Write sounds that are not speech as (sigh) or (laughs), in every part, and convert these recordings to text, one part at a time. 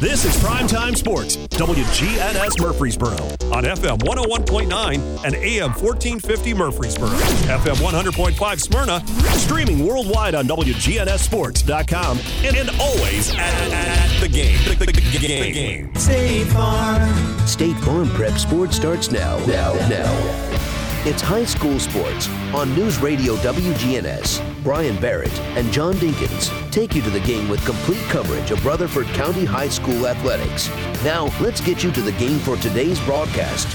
This is Primetime Sports, WGNS Murfreesboro, on FM 101.9 and AM 1450 Murfreesboro, FM 100.5 Smyrna, streaming worldwide on WGNSSports.com, and, and always at, at, the game. The, the, the, the game. State Farm. State Farm Prep Sports starts now. Now, now. It's high school sports on News Radio WGNS. Brian Barrett and John Dinkins take you to the game with complete coverage of Rutherford County High School athletics. Now, let's get you to the game for today's broadcast.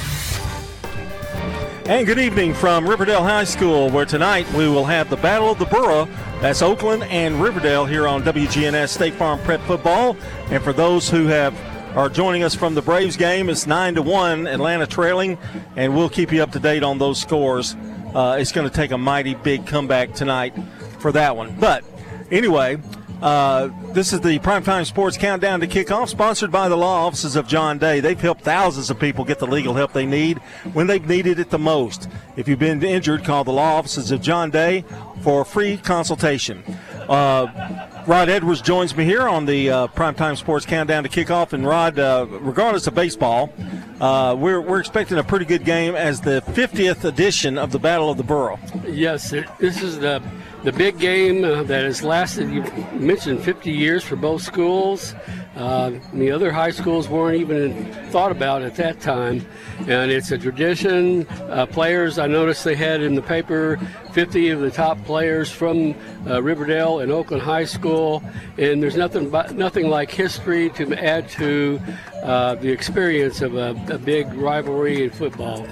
And good evening from Riverdale High School, where tonight we will have the Battle of the Borough. That's Oakland and Riverdale here on WGNS State Farm Prep Football. And for those who have are joining us from the Braves game, it's nine to one, Atlanta trailing, and we'll keep you up to date on those scores. Uh, it's going to take a mighty big comeback tonight for that one. But anyway, uh, this is the Primetime Sports Countdown to Kickoff, sponsored by the law offices of John Day. They've helped thousands of people get the legal help they need when they've needed it the most. If you've been injured, call the law offices of John Day for a free consultation. Uh, Rod Edwards joins me here on the uh, Primetime Sports Countdown to Kickoff. And Rod, uh, regardless of baseball, uh, we're, we're expecting a pretty good game as the 50th edition of the Battle of the Borough. Yes, this is the the big game uh, that has lasted, you mentioned 50 years for both schools. Uh, the other high schools weren't even thought about at that time. And it's a tradition. Uh, players, I noticed they had in the paper 50 of the top players from uh, Riverdale and Oakland High School. And there's nothing, nothing like history to add to uh, the experience of a, a big rivalry in football.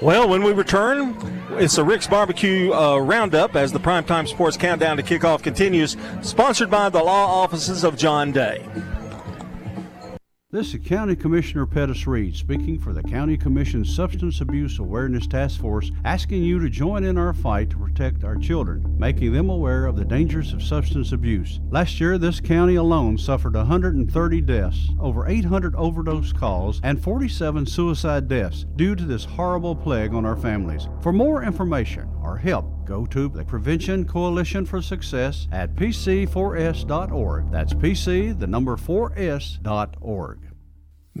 Well, when we return, it's the Rick's Barbecue uh, Roundup as the Primetime Sports Countdown to Kickoff continues, sponsored by the law offices of John Day. This is County Commissioner Pettis Reed speaking for the County Commission's Substance Abuse Awareness Task Force, asking you to join in our fight to protect our children, making them aware of the dangers of substance abuse. Last year, this county alone suffered 130 deaths, over 800 overdose calls, and 47 suicide deaths due to this horrible plague on our families. For more information or help, go to the Prevention Coalition for Success at pc4s.org. That's PC, the number 4s.org.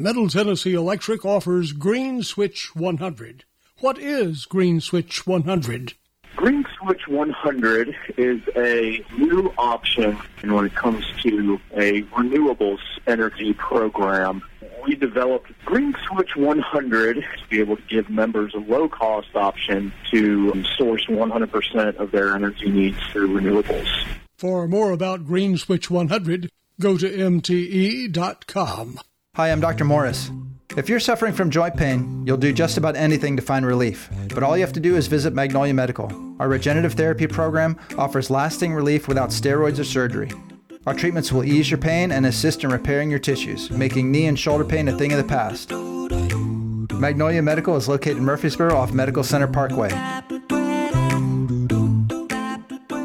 Middle Tennessee Electric offers Green Switch 100. What is Green Switch 100? Green Switch 100 is a new option when it comes to a renewables energy program. We developed Green Switch 100 to be able to give members a low cost option to source 100% of their energy needs through renewables. For more about Green Switch 100, go to MTE.com. Hi, I'm Dr. Morris. If you're suffering from joint pain, you'll do just about anything to find relief. But all you have to do is visit Magnolia Medical. Our regenerative therapy program offers lasting relief without steroids or surgery. Our treatments will ease your pain and assist in repairing your tissues, making knee and shoulder pain a thing of the past. Magnolia Medical is located in Murfreesboro off Medical Center Parkway.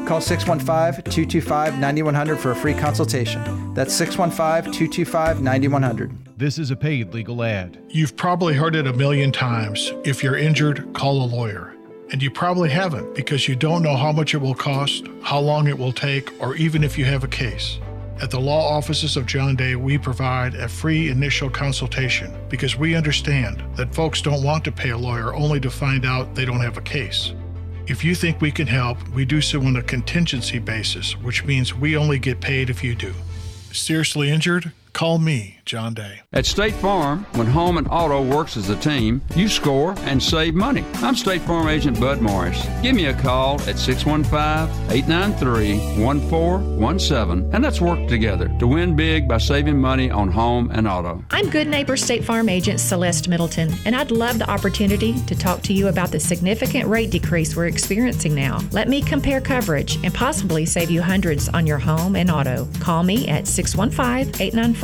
Call 615 225 9100 for a free consultation. That's 615 225 9100. This is a paid legal ad. You've probably heard it a million times. If you're injured, call a lawyer. And you probably haven't because you don't know how much it will cost, how long it will take, or even if you have a case. At the law offices of John Day, we provide a free initial consultation because we understand that folks don't want to pay a lawyer only to find out they don't have a case. If you think we can help, we do so on a contingency basis, which means we only get paid if you do. Seriously injured? Call me, John Day. At State Farm, when home and auto works as a team, you score and save money. I'm State Farm Agent Bud Morris. Give me a call at 615-893-1417 and let's work together to win big by saving money on home and auto. I'm Good Neighbor State Farm Agent Celeste Middleton, and I'd love the opportunity to talk to you about the significant rate decrease we're experiencing now. Let me compare coverage and possibly save you hundreds on your home and auto. Call me at 615 895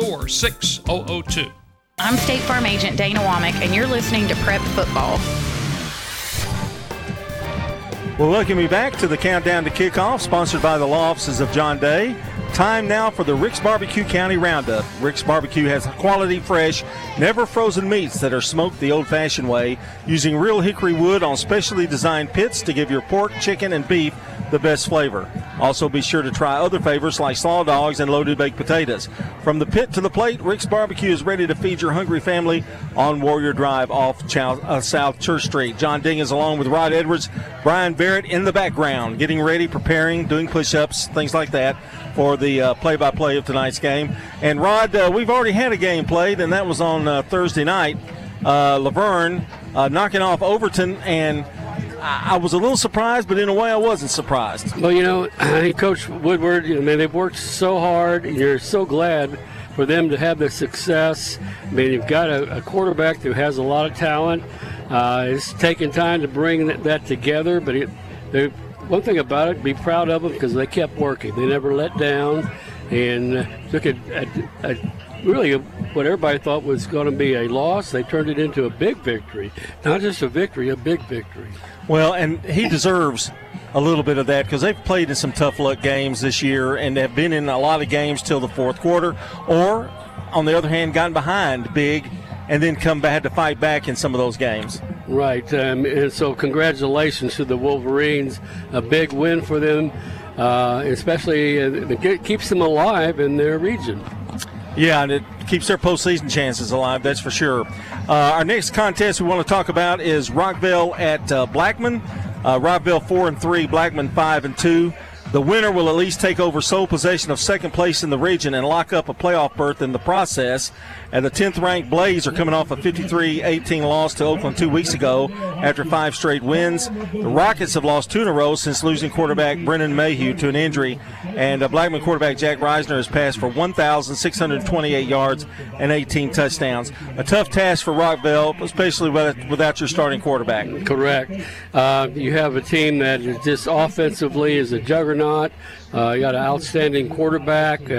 6002. I'm State Farm Agent Dana Womack, and you're listening to Prep Football. Well, welcome you back to the countdown to kickoff, sponsored by the law offices of John Day. Time now for the Rick's Barbecue County Roundup. Rick's Barbecue has quality, fresh, never frozen meats that are smoked the old fashioned way, using real hickory wood on specially designed pits to give your pork, chicken, and beef the best flavor. Also, be sure to try other favorites like slaw dogs and loaded baked potatoes. From the pit to the plate, Rick's Barbecue is ready to feed your hungry family on Warrior Drive off uh, South Church Street. John Dinkins along with Rod Edwards, Brian Barrett in the background, getting ready, preparing, doing push ups, things like that for the play by play of tonight's game. And Rod, uh, we've already had a game played, and that was on uh, Thursday night. Uh, La Vergne uh, knocking off Overton, and I was a little surprised, but in a way, I wasn't surprised. Well, you know, Coach Woodward, know, man, they've worked so hard, and you're so glad for them to have the success. I mean, you've got a, a quarterback who has a lot of talent. Uh, it's taken time to bring that, that together, but it, they, one thing about it, be proud of them because they kept working. They never let down, and took it at, at really what everybody thought was going to be a loss. They turned it into a big victory, not just a victory, a big victory. Well, and he deserves a little bit of that because they've played in some tough luck games this year and have been in a lot of games till the fourth quarter, or on the other hand, gotten behind big and then come back had to fight back in some of those games. Right, um, and so congratulations to the Wolverines. A big win for them, uh, especially uh, it keeps them alive in their region. Yeah, and it keeps their postseason chances alive, that's for sure. Uh, our next contest we want to talk about is Rockvale at uh, Blackman. Uh, Rockvale 4 and 3, Blackman 5 and 2. The winner will at least take over sole possession of second place in the region and lock up a playoff berth in the process. And the 10th ranked Blaze are coming off a 53 18 loss to Oakland two weeks ago after five straight wins. The Rockets have lost two in a row since losing quarterback Brennan Mayhew to an injury. And uh, Blackman quarterback Jack Reisner has passed for 1,628 yards and 18 touchdowns. A tough task for Rockvale, especially without your starting quarterback. Correct. Uh, you have a team that just offensively is a juggernaut. Uh, you got an outstanding quarterback.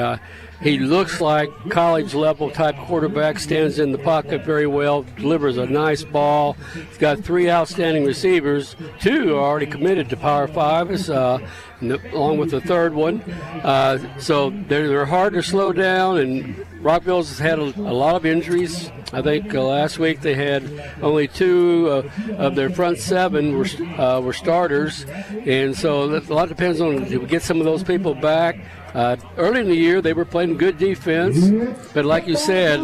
He looks like college level type quarterback, stands in the pocket very well, delivers a nice ball. He's got three outstanding receivers. Two are already committed to Power Fives, uh, along with the third one. Uh, so they're, they're hard to slow down, and Rockvale's had a, a lot of injuries. I think uh, last week they had only two uh, of their front seven were, uh, were starters, and so a lot depends on do we get some of those people back. Uh, early in the year, they were playing good defense, but like you said,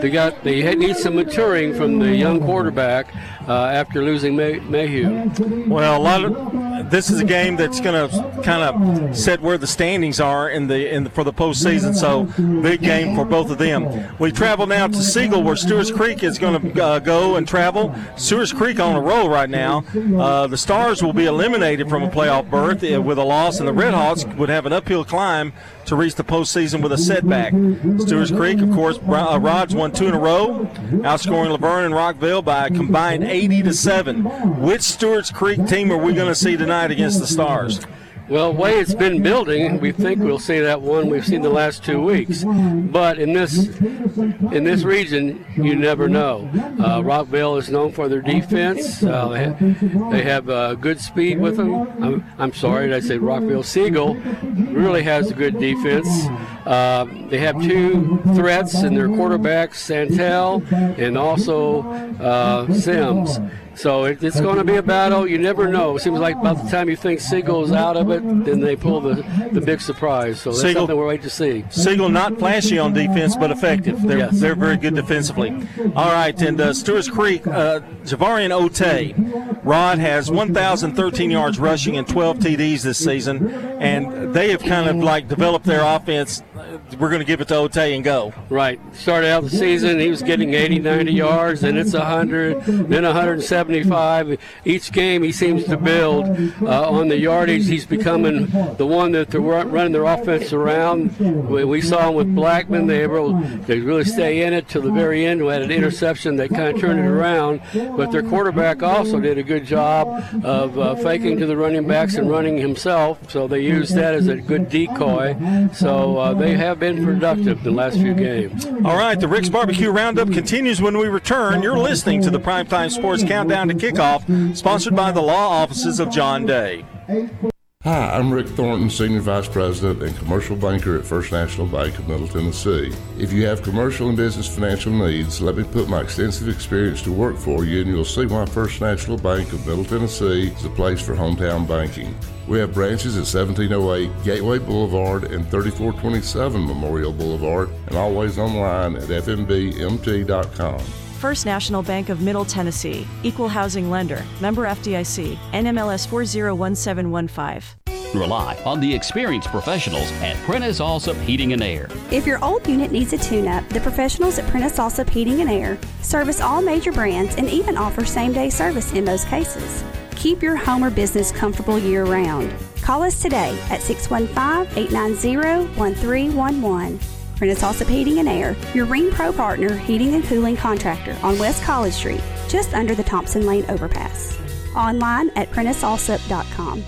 they got they need some maturing from the young quarterback uh, after losing May- Mayhew. Well, a lot of this is a game that's going to kind of set where the standings are in the in the, for the postseason. So big game for both of them. We travel now to Siegel, where Stewart's Creek is going to uh, go and travel. Stewart's Creek on a roll right now. Uh, the Stars will be eliminated from a playoff berth uh, with a loss, and the Redhawks would have an uphill climb to reach the postseason with a setback. Stewart's Creek, of course, uh, Rod's won two in a row, outscoring La Vergne and Rockvale by a combined 80 to 7. Which Stewart's Creek team are we going to see tonight against the Stars? Well, way it's been building, we think we'll see that one we've seen the last two weeks. But in this in this region, you never know. Uh, Rockvale is known for their defense. Uh, they have, they have uh, good speed with them. I'm, I'm sorry, I said Rockvale Siegel really has a good defense. Uh, they have two threats in their quarterbacks, Santel and also uh, Sims. So it, it's going to be a battle. You never know. It seems like about the time you think Siegel's out of it, then they pull the, the big surprise. So that's Siegel, something we're waiting to see. Siegel not flashy on defense, but effective. They're, yes. they're very good defensively. All right, and uh, Stewart's Creek, uh, Javarian Ote. Rod has 1,013 yards rushing and 12 TDs this season, and they have kind of like developed their offense we're going to give it to Ote and go. Right. Started out the season, he was getting 80, 90 yards, and it's 100, then 175. Each game, he seems to build uh, on the yardage. He's becoming the one that they're running their offense around. We saw him with Blackman. They were able to really stay in it to the very end. We had an interception that kind of turned it around, but their quarterback also did a good job of uh, faking to the running backs and running himself. So they used that as a good decoy. So uh, they have been productive the last few games. All right, the Rick's Barbecue Roundup continues when we return. You're listening to the Primetime Sports Countdown to Kickoff, sponsored by the law offices of John Day. Hi, I'm Rick Thornton, Senior Vice President and Commercial Banker at First National Bank of Middle Tennessee. If you have commercial and business financial needs, let me put my extensive experience to work for you, and you'll see why First National Bank of Middle Tennessee is the place for hometown banking. We have branches at 1708 Gateway Boulevard and 3427 Memorial Boulevard, and always online at fnbmt.com. First National Bank of Middle Tennessee, Equal Housing Lender, member FDIC, NMLS 401715. Rely on the experienced professionals at Prentice Allsup Heating and Air. If your old unit needs a tune up, the professionals at Prentice Allsup Heating and Air service all major brands and even offer same day service in most cases. Keep your home or business comfortable year round. Call us today at 615 890 1311. Prentice Allsup Heating and Air, your Ring Pro partner heating and cooling contractor on West College Street, just under the Thompson Lane overpass. Online at PrenticeAllsup.com.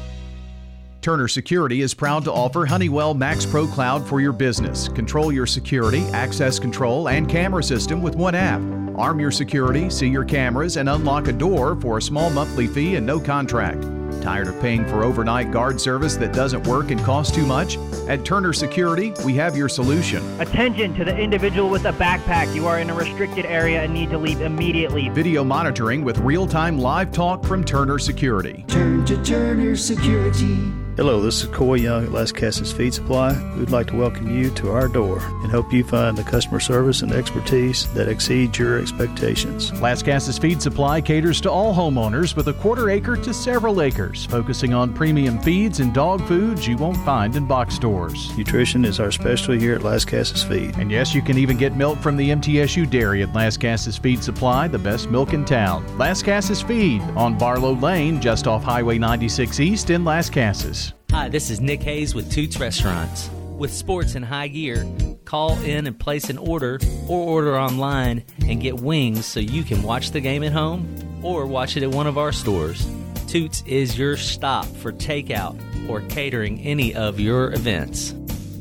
Turner Security is proud to offer Honeywell Max Pro Cloud for your business. Control your security, access control, and camera system with one app. Arm your security, see your cameras, and unlock a door for a small monthly fee and no contract. Tired of paying for overnight guard service that doesn't work and costs too much? At Turner Security, we have your solution. Attention to the individual with a backpack. You are in a restricted area and need to leave immediately. Video monitoring with real time live talk from Turner Security. Turn to Turner Security. Hello, this is Coy Young at Lascassas Feed Supply. We would like to welcome you to our door and hope you find the customer service and expertise that exceeds your expectations. Lascassas Feed Supply caters to all homeowners with a quarter acre to several acres, focusing on premium feeds and dog foods you won't find in box stores. Nutrition is our specialty here at Lascassas Feed. And yes, you can even get milk from the MTSU dairy at Lascassas Feed Supply, the best milk in town. Lascassas Feed on Barlow Lane, just off Highway 96 East in Lascassas. Hi, this is Nick Hayes with Toots Restaurants. With sports in high gear, call in and place an order or order online and get wings so you can watch the game at home or watch it at one of our stores. Toots is your stop for takeout or catering any of your events.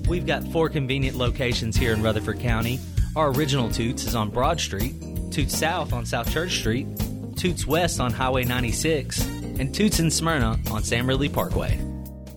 We've got four convenient locations here in Rutherford County. Our original Toots is on Broad Street, Toots South on South Church Street, Toots West on Highway 96, and Toots in Smyrna on Sam Ridley Parkway.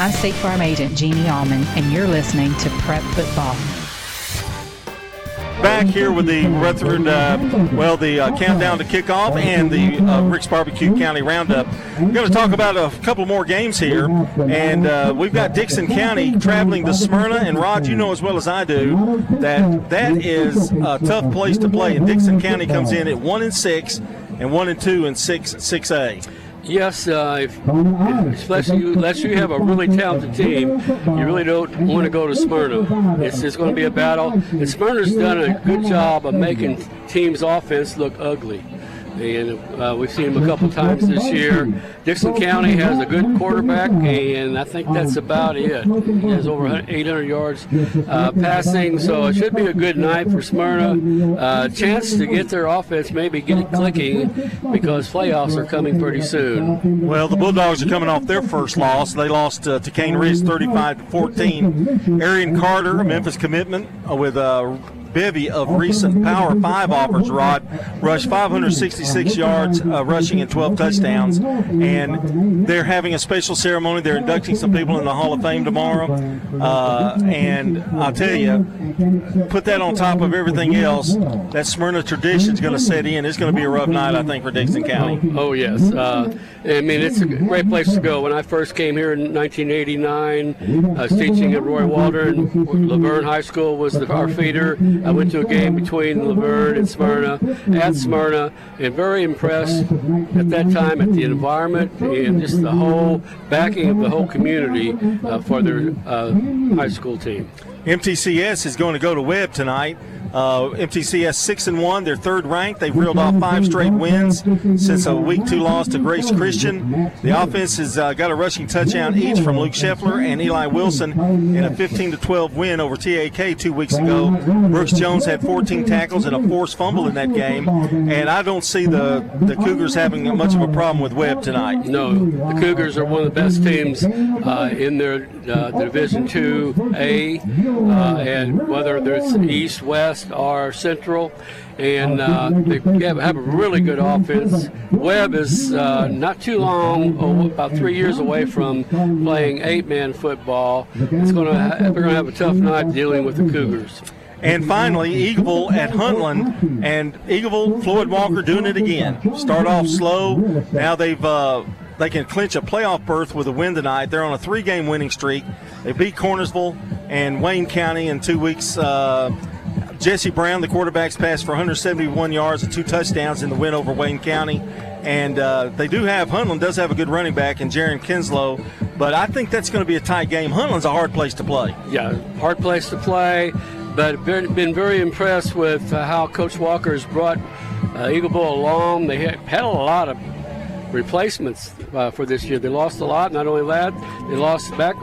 I'm State Farm Agent Jeannie Allman, and you're listening to Prep Football. Back here with the Rutherford, uh, well, the uh, countdown to kickoff and the uh, Rick's Barbecue County Roundup. We're going to talk about a couple more games here, and uh, we've got Dickson County traveling to Smyrna. And Rod, you know as well as I do that that is a tough place to play. And Dickson County comes in at one and six, and one and two and six six A. Yes, uh, if, especially you, unless you have a really talented team, you really don't want to go to Smyrna. It's just going to be a battle. And Smyrna's done a good job of making teams' offense look ugly. And uh, we've seen him a couple times this year. Dickson County has a good quarterback, and I think that's about it. He has over 800 yards uh, passing, so it should be a good night for Smyrna. Uh, chance to get their offense maybe get it clicking because playoffs are coming pretty soon. Well, the Bulldogs are coming off their first loss. They lost uh, to Cane Ridge 35 to 14. Arian Carter, Memphis commitment, uh, with uh, bevy of recent Power 5 offers, Rod. Rushed 566 yards uh, rushing and 12 touchdowns. And they're having a special ceremony. They're inducting some people in the Hall of Fame tomorrow. Uh, and I'll tell you, put that on top of everything else, that Smyrna tradition is going to set in. It's going to be a rough night, I think, for Dickson County. Oh, yes. Uh, I mean, it's a great place to go. When I first came here in 1989, I was teaching at Roy Waldron. La Vergne High School was the, our feeder. I went to a game between La Vergne and Smyrna at Smyrna, and very impressed at that time at the environment and just the whole backing of the whole community uh, for their uh, high school team. MTCS is going to go to Webb tonight. Uh, MTCS six and one, they're third ranked. They've reeled off five straight wins since a week two loss to Grace Christian. The offense has uh, got a rushing touchdown each from Luke Scheffler and Eli Wilson in a 15 to 12 win over TAK two weeks ago. Brooks Jones had 14 tackles and a forced fumble in that game, and I don't see the the Cougars having much of a problem with Webb tonight. No, the Cougars are one of the best teams uh, in their uh, Division Two A, uh, and whether there's East, West, or Central, and uh, they have, have, a really good offense. Webb is uh, not too long, oh, about three years away from playing eight-man football. It's going to they're going to have a tough night dealing with the Cougars. And finally, Eagleville at Huntland, and Eagleville, Floyd Walker doing it again. Start off slow. Now they've uh, they can clinch a playoff berth with a win tonight. They're on a three-game winning streak. They beat Cornersville and Wayne County in two weeks. Uh, Jesse Brown, the quarterback's passed for 171 yards and two touchdowns in the win over Wayne County. And uh, they do have, Huntland does have a good running back in Jaron Kinslow, but I think that's going to be a tight game. Huntland's a hard place to play. Yeah, hard place to play, but been very impressed with uh, how Coach Walker has brought uh, Eagleville along. They had, a lot of replacements uh, for this year. They lost a lot. Not only that, they lost Mac-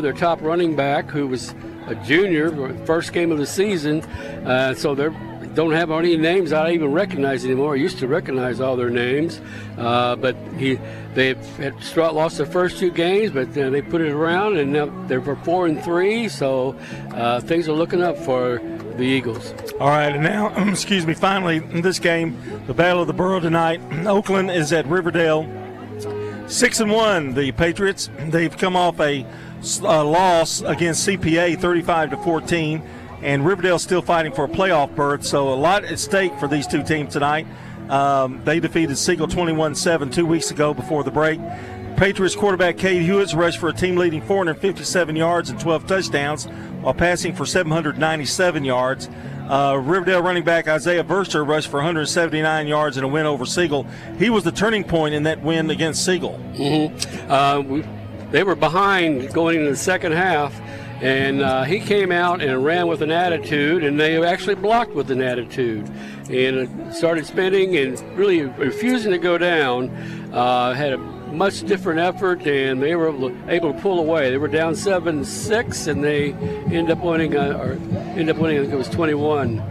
their top running back, who was a junior, first game of the season. Uh, so they don't have any names I even recognize anymore. I used to recognize all their names, uh, but he they had lost their first two games, but uh, they put it around, and now they're for four and three. So uh, things are looking up for the Eagles. All right, and now, (clears throat) excuse me, finally, in this game, the Battle of the Borough tonight, (clears throat) Oakland is at Riverdale. Six and one, the Patriots. They've come off a uh, loss against CPA 35 to 14, and Riverdale still fighting for a playoff berth. So a lot at stake for these two teams tonight. Um, they defeated Siegel 21-7 two weeks ago before the break. Patriots quarterback Cade Hewitt rushed for a team leading 457 yards and 12 touchdowns while passing for 797 yards. Uh, Riverdale running back Isaiah Verster rushed for 179 yards in a win over Siegel. He was the turning point in that win against Siegel. Mm-hmm. Uh, we, they were behind going into the second half, and uh, he came out and ran with an attitude, and they actually blocked with an attitude, and started spinning and really refusing to go down. Uh, had a much different effort, and they were able to pull away. They were down seven six, and they ended up winning. Uh, or ended up winning. I think it was twenty one.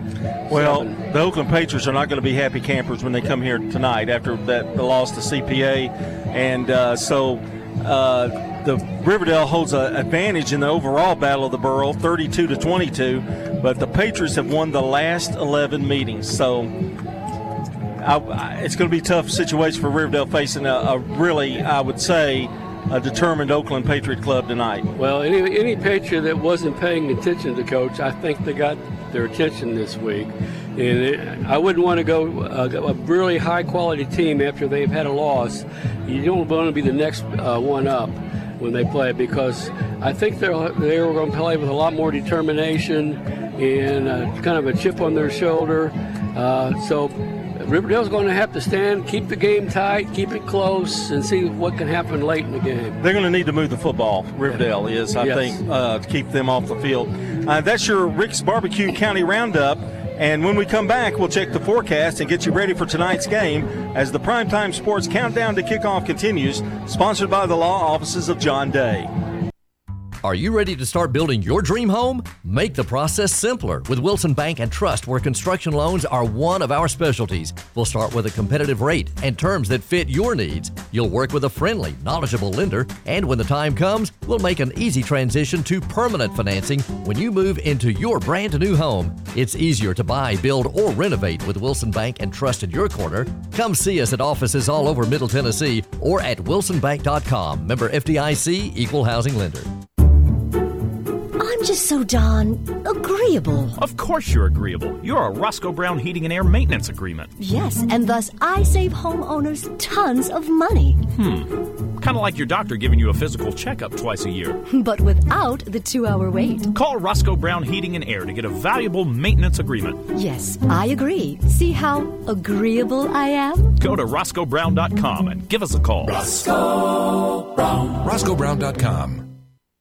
Well, the Oakland Patriots are not going to be happy campers when they come here tonight after that the loss to CPA, and uh, so. Uh, the Riverdale holds an advantage in the overall battle of the borough, 32 to 22. But the Patriots have won the last 11 meetings, so I, it's going to be a tough situation for Riverdale facing a, a, really, I would say, a determined Oakland Patriot club tonight. Well, any, any Patriot that wasn't paying attention to coach, I think they got their attention this week. And it, I wouldn't want to go uh, a really high quality team after they've had a loss. You don't want to be the next uh, one up when they play because I think they're they're going to play with a lot more determination and uh, kind of a chip on their shoulder. Uh, so Riverdale's going to have to stand, keep the game tight, keep it close, and see what can happen late in the game. They're going to need to move the football. Riverdale is, I yes. think, uh, to keep them off the field. Uh, that's your Rick's Barbecue County Roundup. And when we come back, we'll check the forecast and get you ready for tonight's game as the Primetime Sports Countdown to Kickoff continues, sponsored by the law offices of John Day. Are you ready to start building your dream home? Make the process simpler with Wilson Bank and Trust, where construction loans are one of our specialties. We'll start with a competitive rate and terms that fit your needs. You'll work with a friendly, knowledgeable lender, and when the time comes, we'll make an easy transition to permanent financing when you move into your brand new home. It's easier to buy, build, or renovate with Wilson Bank and Trust in your corner. Come see us at offices all over Middle Tennessee or at wilsonbank.com. Member FDIC, Equal Housing Lender. I'm just so darn agreeable. Of course you're agreeable. You're a Roscoe Brown Heating and Air Maintenance Agreement. Yes, and thus I save homeowners tons of money. Hmm. Kind of like your doctor giving you a physical checkup twice a year. (laughs) But without the two hour wait. Call Roscoe Brown Heating and Air to get a valuable maintenance agreement. Yes, I agree. See how agreeable I am? Go to RoscoeBrown.com and give us a call. Roscoe Brown. RoscoeBrown.com.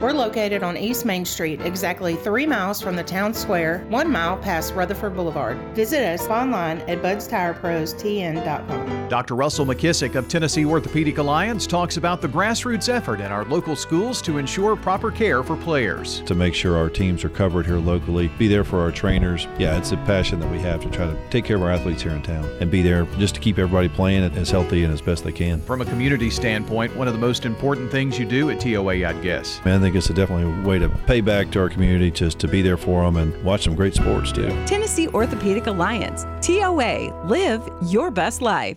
We're located on East Main Street, exactly three miles from the town square, one mile past Rutherford Boulevard. Visit us online at budstireprostn.com. Dr. Russell McKissick of Tennessee Orthopedic Alliance talks about the grassroots effort in our local schools to ensure proper care for players. To make sure our teams are covered here locally, be there for our trainers. Yeah, it's a passion that we have to try to take care of our athletes here in town and be there just to keep everybody playing as healthy and as best they can. From a community standpoint, one of the most important things you do at TOA, I'd guess. Man, I think it's a definitely a way to pay back to our community, just to be there for them and watch some great sports too. Tennessee Orthopedic Alliance, TOA, live your best life.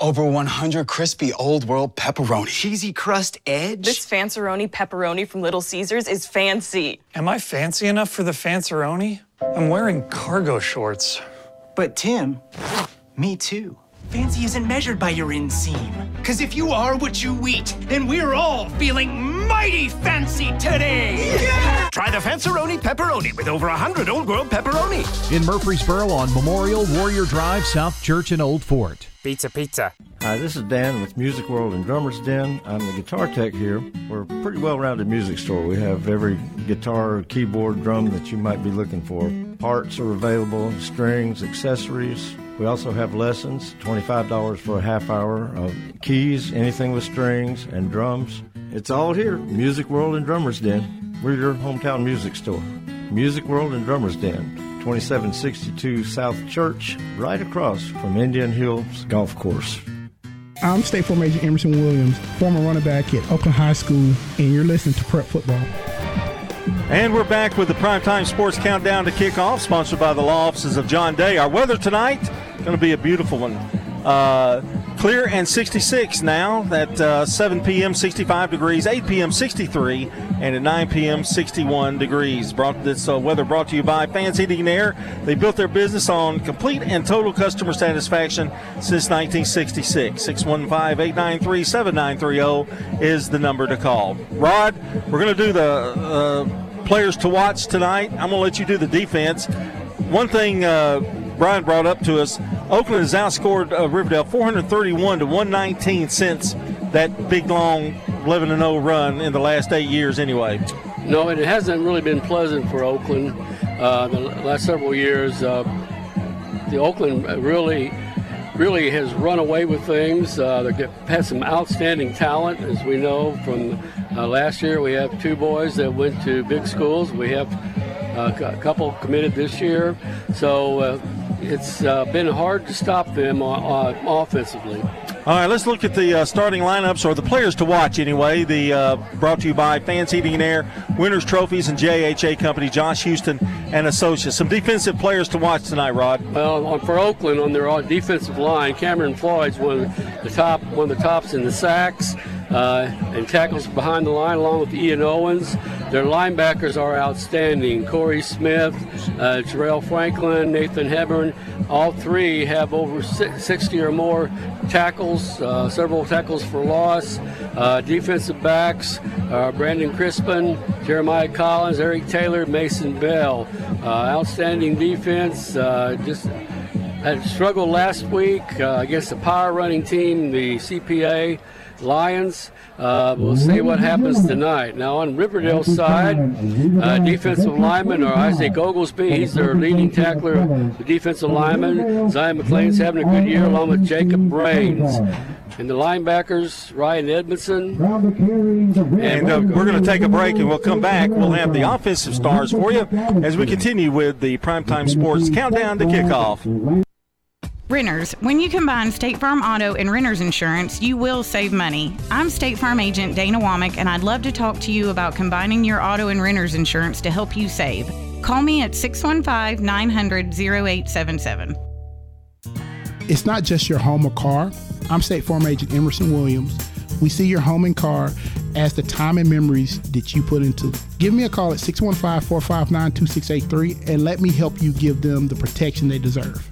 Over 100 crispy old world pepperoni. Cheesy crust edge. This Fanceroni pepperoni from Little Caesars is fancy. Am I fancy enough for the Fanceroni? I'm wearing cargo shorts. But Tim, me too. Fancy isn't measured by your inseam. Because if you are what you eat, then we're all feeling mighty fancy today. Yeah! Try the Fanceroni pepperoni with over 100 Old World pepperoni. In Murfreesboro on Memorial Warrior Drive, South Church, and Old Fort. Pizza, pizza. Hi, this is Dan with Music World and Drummers Den. I'm the guitar tech here. We're a pretty well rounded music store. We have every guitar, keyboard, drum that you might be looking for. Parts are available, strings, accessories. We also have lessons, $25 for a half hour of keys, anything with strings, and drums. It's all here, Music World and Drummers Den. We're your hometown music store. Music World and Drummers Den, 2762 South Church, right across from Indian Hills Golf Course. I'm State Farm Agent Emerson Williams, former running back at Oakland High School, and you're listening to Prep Football. And we're back with the Primetime Sports Countdown to Kickoff, sponsored by the law offices of John Day. Our weather tonight going to be a beautiful one. Uh, clear and 66 now at uh, 7 p.m. 65 degrees, 8 p.m. 63, and at 9 p.m. 61 degrees. Brought this uh, weather brought to you by Fans Heating and Air. They built their business on complete and total customer satisfaction since 1966. 615-893-7930 is the number to call. Rod, we're going to do the uh, players to watch tonight. I'm going to let you do the defense. One thing uh, Brian brought up to us, Oakland has outscored uh, Riverdale 431 to 119 since that big long 11 0 run in the last eight years, anyway. No, and it hasn't really been pleasant for Oakland uh, the last several years. Uh, the Oakland really, really has run away with things. Uh, they've had some outstanding talent, as we know from uh, last year. We have two boys that went to big schools. We have uh, a couple committed this year. So uh, it's uh, been hard to stop them uh, uh, offensively. All right, let's look at the uh, starting lineups or the players to watch anyway. The uh, brought to you by Fans Heating and Air, Winners Trophies, and JHA Company, Josh Houston and Associates. Some defensive players to watch tonight, Rod. Well, for Oakland on their defensive line, Cameron Floyd's one of the top, one of the tops in the sacks uh, and tackles behind the line, along with Ian Owens. Their linebackers are outstanding. Corey Smith, uh, Terrell Franklin, Nathan Hebron. All three have over 60 or more tackles, uh, several tackles for loss. Uh, defensive backs, uh, Brandon Crispin, Jeremiah Collins, Eric Taylor, Mason Bell. Uh, outstanding defense. Uh, just had struggled last week against the power running team, the CPA. Lions. Uh, we'll see what happens tonight. Now on Riverdale's side, uh, defensive lineman or Isaac Oglesby, he's their leading tackler. The defensive lineman Zion McLean's having a good year along with Jacob Brains. And the linebackers, Ryan Edmondson. And uh, we're going to take a break and we'll come back. We'll have the offensive stars for you as we continue with the Primetime Sports Countdown to Kickoff. Renters, when you combine State Farm Auto and Renters Insurance, you will save money. I'm State Farm agent Dana Womack, and I'd love to talk to you about combining your auto and renters insurance to help you save. Call me at 615 900 0877. It's not just your home or car. I'm State Farm agent Emerson Williams. We see your home and car as the time and memories that you put into. Give me a call at 615 459 2683 and let me help you give them the protection they deserve.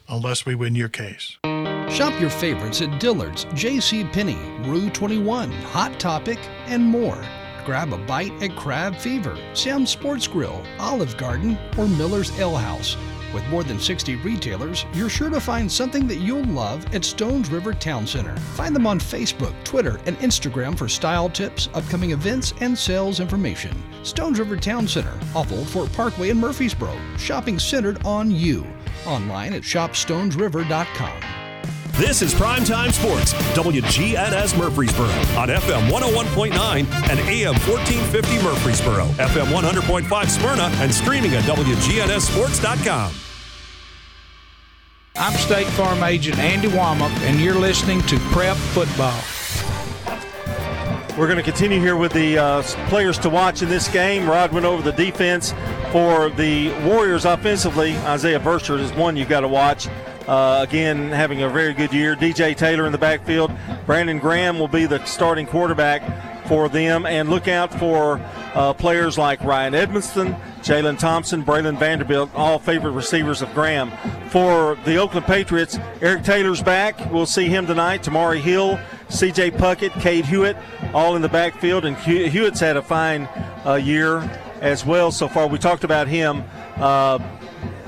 unless we win your case. Shop your favorites at Dillard's, J.C. Penney, Rue 21, Hot Topic, and more. Grab a bite at Crab Fever, Sam's Sports Grill, Olive Garden, or Miller's Ale House. With more than 60 retailers, you're sure to find something that you'll love at Stones River Town Center. Find them on Facebook, Twitter, and Instagram for style tips, upcoming events, and sales information. Stones River Town Center, off Old Fort Parkway in Murfreesboro, shopping centered on you. Online at shopstonesriver.com. This is Primetime Sports, WGNS Murfreesboro on FM 101.9 and AM 1450 Murfreesboro, FM 100.5 Smyrna, and streaming at WGNSSports.com. I'm State Farm Agent Andy Womack, and you're listening to Prep Football. We're going to continue here with the uh, players to watch in this game. Rod went over the defense for the Warriors offensively. Isaiah Verser is one you've got to watch. Uh, again, having a very good year. DJ Taylor in the backfield. Brandon Graham will be the starting quarterback for them. And look out for uh, players like Ryan Edmondson, Jalen Thompson, Braylon Vanderbilt, all favorite receivers of Graham. For the Oakland Patriots, Eric Taylor's back. We'll see him tonight. Tamari Hill, C.J. Puckett, Cade Hewitt, all in the backfield. And Hewitt's had a fine uh, year as well so far. We talked about him. Uh,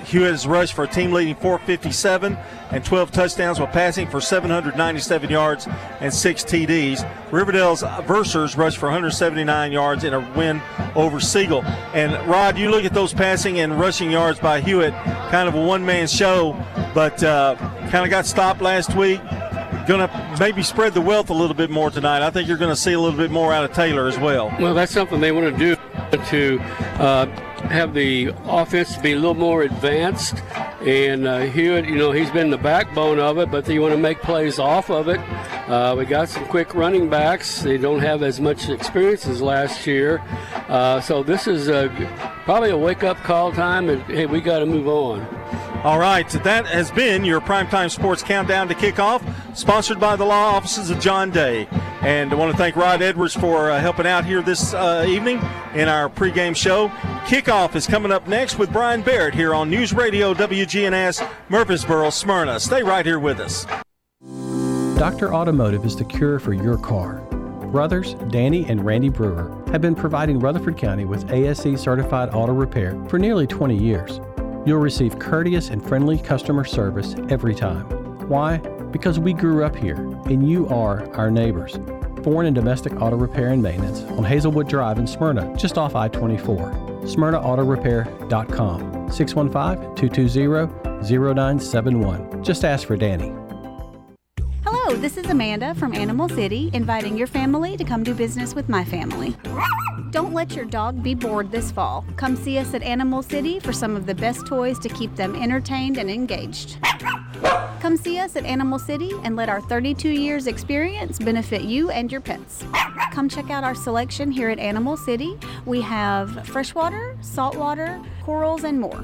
Hewitt has rushed for a team leading 457 and 12 touchdowns while passing for 797 yards and six TDs. Riverdale's Versers rushed for 179 yards in a win over Siegel. And Rod, you look at those passing and rushing yards by Hewitt, kind of a one man show but uh, kind of got stopped last week. Going to maybe spread the wealth a little bit more tonight. I think you're going to see a little bit more out of Taylor as well. Well, that's something they want to do to uh, have the offense be a little more advanced. And uh, Hewitt, you know, he's been the backbone of it, but they want to make plays off of it. Uh, we got some quick running backs. They don't have as much experience as last year. Uh, so this is a, probably a wake up call time, and hey, we got to move on. All right, that has been your Primetime Sports Countdown to Kickoff, sponsored by the law offices of John Day. And I want to thank Rod Edwards for uh, helping out here this uh, evening in our pregame show. Kickoff is coming up next with Brian Barrett here on News Radio WGNS Murfreesboro, Smyrna. Stay right here with us. Dr. Automotive is the cure for your car. Brothers Danny and Randy Brewer have been providing Rutherford County with ASE certified auto repair for nearly 20 years. You'll receive courteous and friendly customer service every time. Why? Because we grew up here, and you are our neighbors. Foreign and domestic auto repair and maintenance on Hazelwood Drive in Smyrna, just off I 24. SmyrnaAutorepair.com, 615 220 0971. Just ask for Danny. Hello, this is Amanda from Animal City, inviting your family to come do business with my family. Don't let your dog be bored this fall. Come see us at Animal City for some of the best toys to keep them entertained and engaged. Come see us at Animal City and let our 32 years experience benefit you and your pets. Come check out our selection here at Animal City. We have freshwater, saltwater, corals, and more.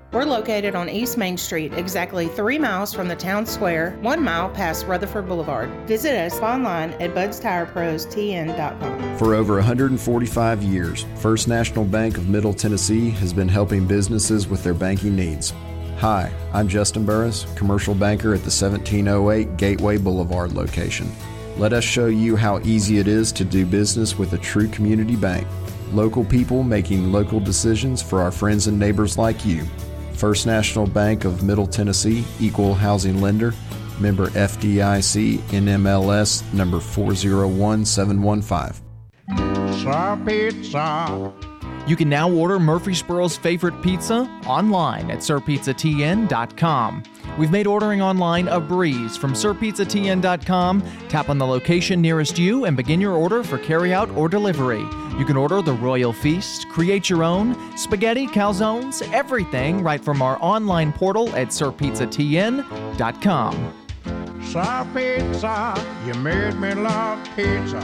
We're located on East Main Street, exactly three miles from the town square, one mile past Rutherford Boulevard. Visit us online at budstireprostn.com. For over 145 years, First National Bank of Middle Tennessee has been helping businesses with their banking needs. Hi, I'm Justin Burris, commercial banker at the 1708 Gateway Boulevard location. Let us show you how easy it is to do business with a true community bank. Local people making local decisions for our friends and neighbors like you. First National Bank of Middle Tennessee, Equal Housing Lender, member FDIC, NMLS number 401715. Pizza. You can now order Murfreesboro's favorite pizza online at sirpizzatn.com. We've made ordering online a breeze from sirpizzatn.com. Tap on the location nearest you and begin your order for carryout or delivery. You can order the Royal Feast, create your own, spaghetti, calzones, everything right from our online portal at sirpizzatn.com. Sir Pizza, you made me love pizza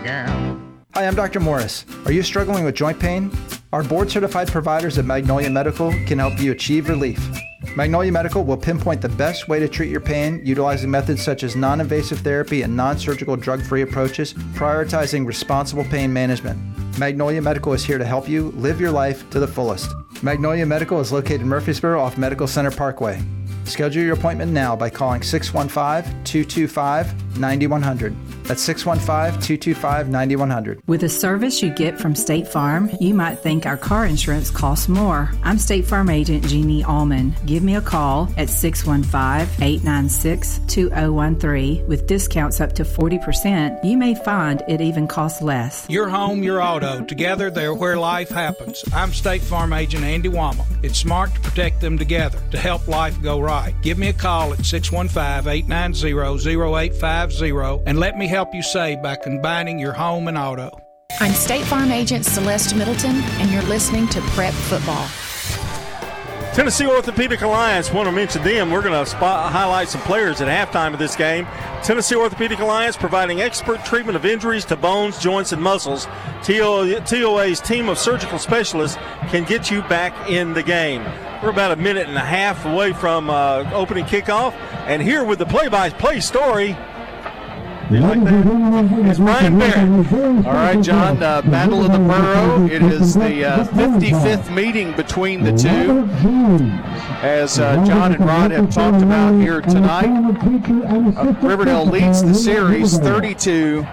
again. Hi, I'm Dr. Morris. Are you struggling with joint pain? Our board certified providers at Magnolia Medical can help you achieve relief. Magnolia Medical will pinpoint the best way to treat your pain utilizing methods such as non invasive therapy and non surgical drug free approaches, prioritizing responsible pain management. Magnolia Medical is here to help you live your life to the fullest. Magnolia Medical is located in Murfreesboro off Medical Center Parkway. Schedule your appointment now by calling 615 225 9100. That's 615 225 9100. With the service you get from State Farm, you might think our car insurance costs more. I'm State Farm agent Jeannie Allman. Give me a call at 615 896 2013 with discounts up to 40%. You may find it even costs less. Your home, your auto, together they're where life happens. I'm State Farm agent Andy Womack. It's smart to protect them together to help life go right. Give me a call at 615 890 0850 and let me help you save by combining your home and auto. I'm State Farm Agent Celeste Middleton, and you're listening to Prep Football. Tennessee Orthopedic Alliance, want to mention them. We're going to spot, highlight some players at halftime of this game. Tennessee Orthopedic Alliance providing expert treatment of injuries to bones, joints, and muscles. TOA's team of surgical specialists can get you back in the game. We're about a minute and a half away from uh, opening kickoff, and here with the play-by-play story, You like that? Brian Barrett. All right, John. Uh, Battle of the Borough. It is the uh, 55th meeting between the two. As uh, John and Rod have talked about here tonight, uh, Riverdale leads the series 32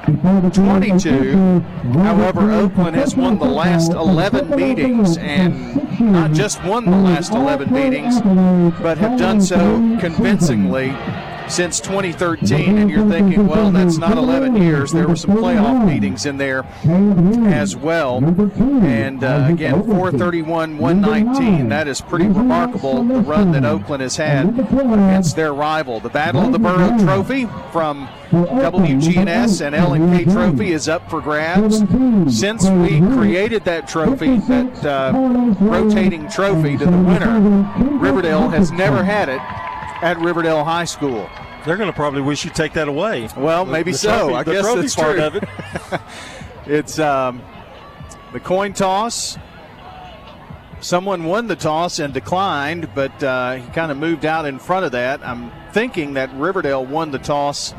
22. However, Oakland has won the last 11 meetings and not just won the last 11 meetings, but have done so convincingly since 2013. And you're thinking, well, that's not 11 years. There were some playoff meetings in there as well. And uh, again, 431, 119. That is pretty remarkable, the run that Oakland has had against their rival. The Battle of the Borough Trophy from WGNS and L&K Trophy is up for grabs. Since we created that trophy, that uh, rotating trophy to the winner, Riverdale has never had it at Riverdale High School. They're going to probably wish you take that away. Well, maybe the so. Trophy, I the guess that's part true. of it. (laughs) It's um, the coin toss. Someone won the toss and declined, but uh, he kind of moved out in front of that. I'm thinking that Riverdale won the toss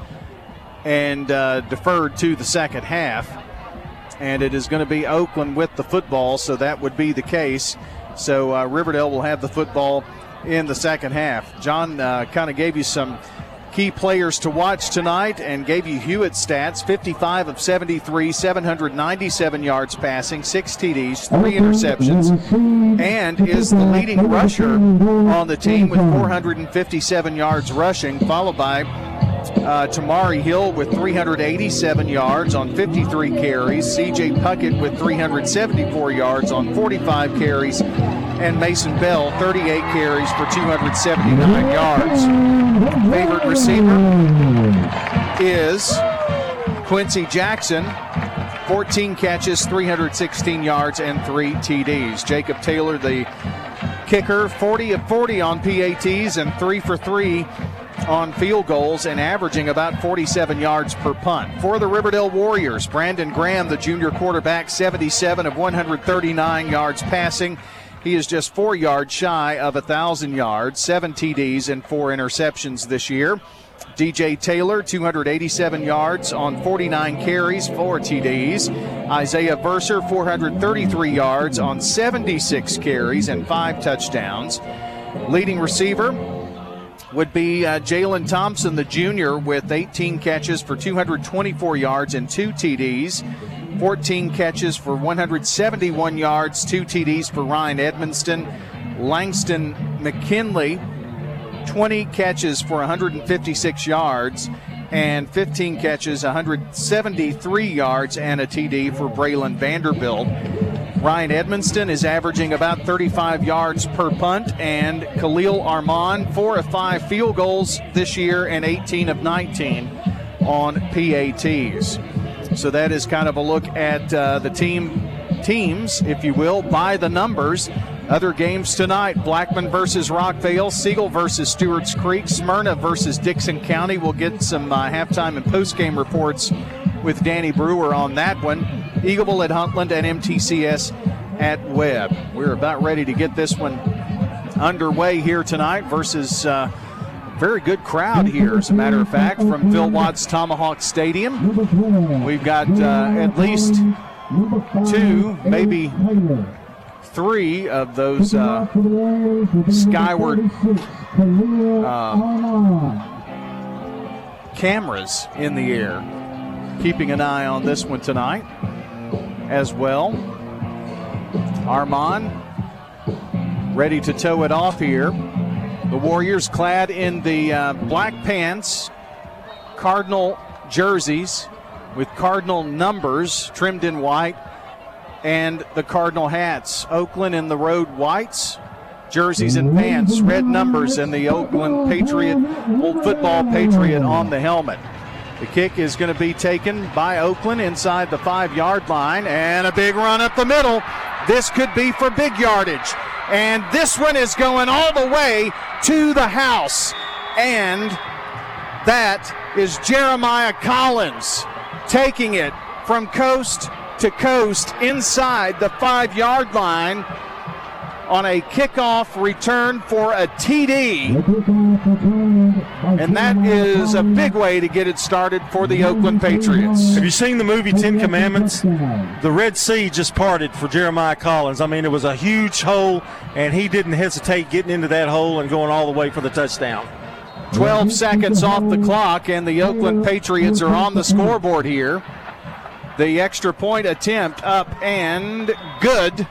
and uh, deferred to the second half. And it is going to be Oakland with the football, so that would be the case. So uh, Riverdale will have the football in the second half. John uh, kind of gave you some key players to watch tonight and gave you Hewitt's stats 55 of 73, 797 yards passing, six TDs, three interceptions, and is the leading rusher on the team with 457 yards rushing, followed by uh, Tamari Hill with 387 yards on 53 carries, CJ Puckett with 374 yards on 45 carries, and Mason Bell 38 carries for 279 yards. Favorite receiver is Quincy Jackson. 14 catches, 316 yards, and three TDs. Jacob Taylor, the kicker, 40 of 40 on PATs and three for three on field goals and averaging about 47 yards per punt. For the Riverdale Warriors, Brandon Graham, the junior quarterback, 77 of 139 yards passing. He is just four yards shy of 1,000 yards, seven TDs, and four interceptions this year. DJ Taylor, 287 yards on 49 carries, four TDs. Isaiah Verser, 433 yards on 76 carries and five touchdowns. Leading receiver would be uh, Jalen Thompson, the junior, with 18 catches for 224 yards and two TDs. 14 catches for 171 yards, two TDs for Ryan Edmonston. Langston McKinley, 20 catches for 156 yards and 15 catches, 173 yards, and a TD for Braylon Vanderbilt. Ryan Edmonston is averaging about 35 yards per punt, and Khalil Armand, four of five field goals this year and 18 of 19 on PATs. So that is kind of a look at uh, the team teams, if you will, by the numbers. Other games tonight Blackman versus Rockvale, Siegel versus Stewart's Creek, Smyrna versus Dickson County. We'll get some uh, halftime and postgame reports with Danny Brewer on that one. Eagleville at Huntland and MTCS at Webb. We're about ready to get this one underway here tonight versus. Uh, very good crowd here, as a matter of fact, from Phil Watts Tomahawk Stadium. We've got uh, at least two, maybe three of those uh, skyward uh, cameras in the air, keeping an eye on this one tonight as well. Armand ready to tow it off here. The Warriors clad in the uh, black pants, Cardinal jerseys with Cardinal numbers trimmed in white, and the Cardinal hats. Oakland in the road whites, jerseys and pants, red numbers, and the Oakland Patriot, old football Patriot on the helmet. The kick is going to be taken by Oakland inside the five yard line, and a big run up the middle. This could be for big yardage. And this one is going all the way to the house. And that is Jeremiah Collins taking it from coast to coast inside the five yard line on a kickoff return for a TD. And that is a big way to get it started for the Oakland Patriots. Have you seen the movie Ten Commandments? The Red Sea just parted for Jeremiah Collins. I mean, it was a huge hole, and he didn't hesitate getting into that hole and going all the way for the touchdown. 12 seconds off the clock, and the Oakland Patriots are on the scoreboard here. The extra point attempt up and good.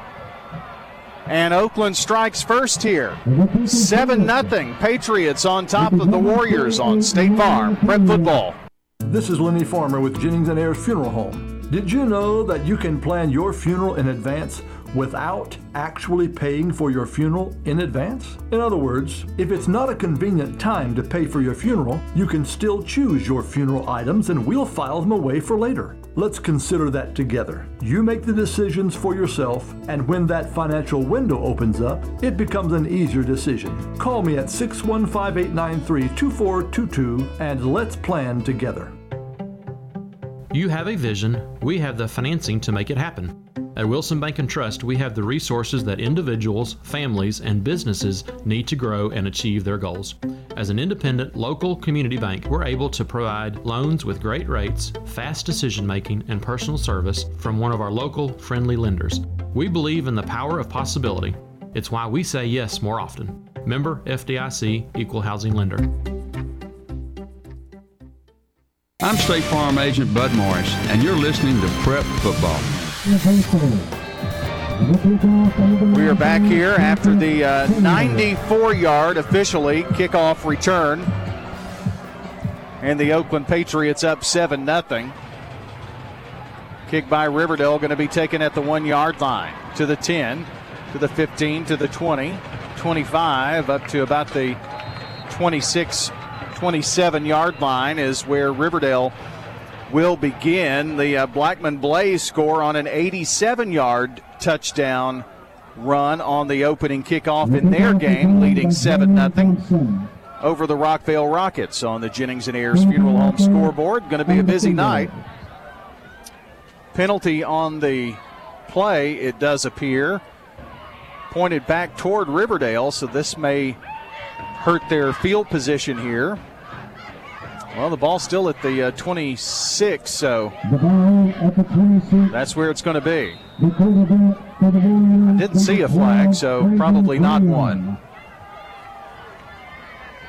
And Oakland strikes first here. 7 0. Patriots on top of the Warriors on State Farm. Prep football. This is Lenny Farmer with Jennings and Ayers Funeral Home. Did you know that you can plan your funeral in advance without actually paying for your funeral in advance? In other words, if it's not a convenient time to pay for your funeral, you can still choose your funeral items and we'll file them away for later. Let's consider that together. You make the decisions for yourself, and when that financial window opens up, it becomes an easier decision. Call me at 615 893 2422 and let's plan together. You have a vision, we have the financing to make it happen. At Wilson Bank and Trust, we have the resources that individuals, families, and businesses need to grow and achieve their goals. As an independent local community bank, we're able to provide loans with great rates, fast decision making, and personal service from one of our local friendly lenders. We believe in the power of possibility. It's why we say yes more often. Member FDIC Equal Housing Lender. I'm State Farm Agent Bud Morris, and you're listening to Prep Football. We are back here after the uh, 94 yard officially kickoff return. And the Oakland Patriots up 7 0. Kick by Riverdale going to be taken at the one yard line to the 10, to the 15, to the 20, 25, up to about the 26 27 yard line is where Riverdale will begin. The uh, Blackman Blaze score on an 87 yard touchdown run on the opening kickoff in their game, leading 7 0 over the Rockvale Rockets on the Jennings and Ayers Funeral Home scoreboard. Going to be a busy night. Penalty on the play, it does appear. Pointed back toward Riverdale, so this may hurt their field position here. Well, the ball's still at the uh, 26, so that's where it's going to be. I didn't see a flag, so probably not one.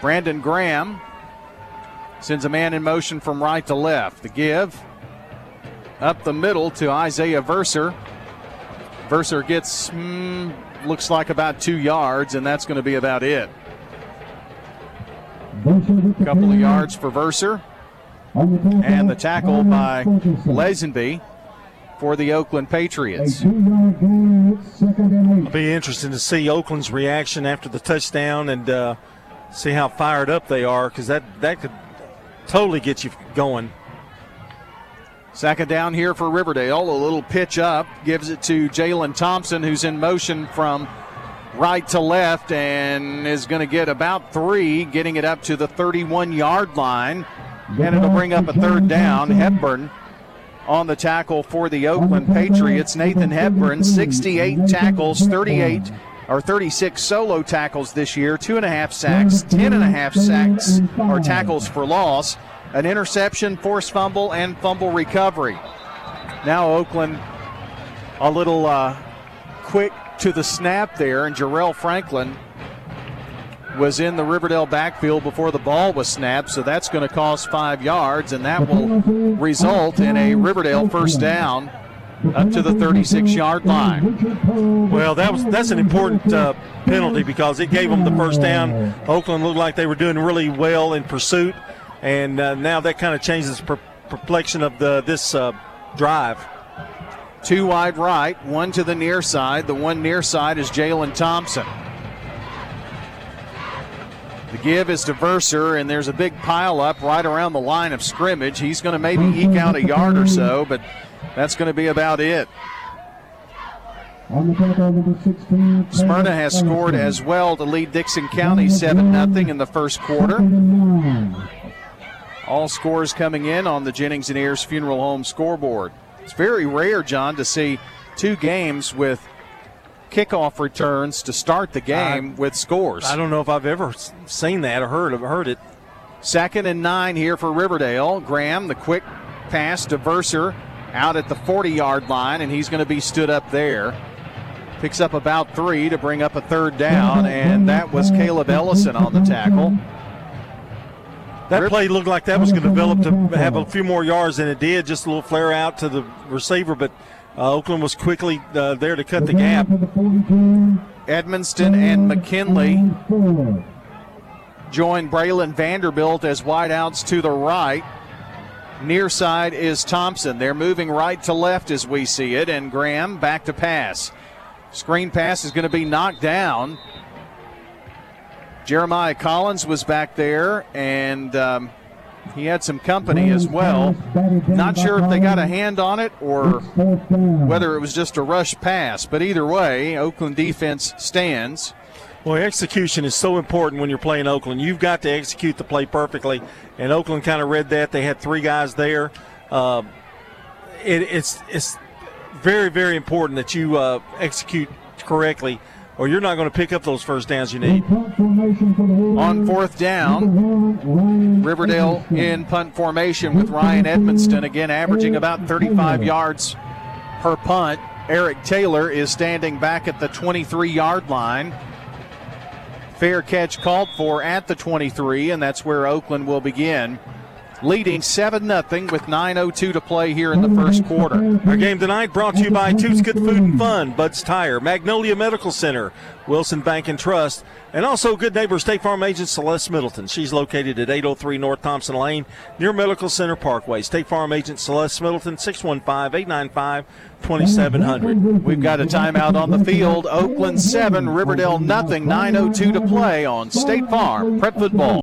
Brandon Graham sends a man in motion from right to left. The give up the middle to Isaiah Verser. Verser gets, mm, looks like about two yards, and that's going to be about it. A couple of yards for Verser. And the tackle by Lazenby for the Oakland Patriots. It'll be interesting to see Oakland's reaction after the touchdown and uh, see how fired up they are because that, that could totally get you going. Second down here for Riverdale. A little pitch up gives it to Jalen Thompson, who's in motion from right to left and is going to get about three, getting it up to the 31 yard line. And it'll bring up a third down. Hepburn on the tackle for the Oakland Patriots. Nathan Hepburn, 68 tackles, 38 or 36 solo tackles this year, two and a half sacks, 10 and a half sacks or tackles for loss, an interception, forced fumble, and fumble recovery. Now Oakland a little uh, quick to the snap there, and Jarrell Franklin was in the Riverdale backfield before the ball was snapped, so that's going to cost five yards, and that will result in a Riverdale first down up to the 36 yard line. Well, that was that's an important uh, penalty because it gave them the first down. Oakland looked like they were doing really well in pursuit, and uh, now that kind of changes the per- perplexion of the this uh, drive. Two wide right, one to the near side. The one near side is Jalen Thompson. The give is to Verser, and there's a big pile up right around the line of scrimmage. He's going to maybe eke out a yard or so, but that's going to be about it. Smyrna has scored as well to lead Dickson County 7 0 in the first quarter. All scores coming in on the Jennings and Ayers Funeral Home scoreboard. It's very rare, John, to see two games with kickoff returns to start the game I, with scores. I don't know if I've ever seen that or heard of heard it. Second and nine here for Riverdale. Graham, the quick pass to Verser out at the 40 yard line, and he's going to be stood up there. Picks up about three to bring up a third down, and that was Caleb Ellison on the tackle. That play looked like that was going to develop to have a few more yards than it did. Just a little flare out to the receiver, but uh, Oakland was quickly uh, there to cut the gap. Edmonston and McKinley join Braylon Vanderbilt as wideouts to the right. Near side is Thompson. They're moving right to left as we see it, and Graham back to pass. Screen pass is going to be knocked down. Jeremiah Collins was back there, and um, he had some company as well. Not sure if they got a hand on it or whether it was just a rush pass, but either way, Oakland defense stands. Well, execution is so important when you're playing Oakland. You've got to execute the play perfectly, and Oakland kind of read that. They had three guys there. Uh, it, it's it's very very important that you uh, execute correctly, or you're not going to pick up those first downs you need. On fourth down, Riverdale in punt formation with Ryan Edmonston again, averaging about 35 yards per punt. Eric Taylor is standing back at the 23 yard line. Fair catch called for at the 23, and that's where Oakland will begin. Leading 7 0 with 9.02 to play here in the first quarter. Our game tonight brought to you by Toots Good Food and Fun, Bud's Tire, Magnolia Medical Center, Wilson Bank and Trust, and also good neighbor State Farm agent Celeste Middleton. She's located at 803 North Thompson Lane near Medical Center Parkway. State Farm agent Celeste Middleton, 615 895 2700. We've got a timeout on the field. Oakland 7, Riverdale nothing. 9.02 to play on State Farm Prep Football.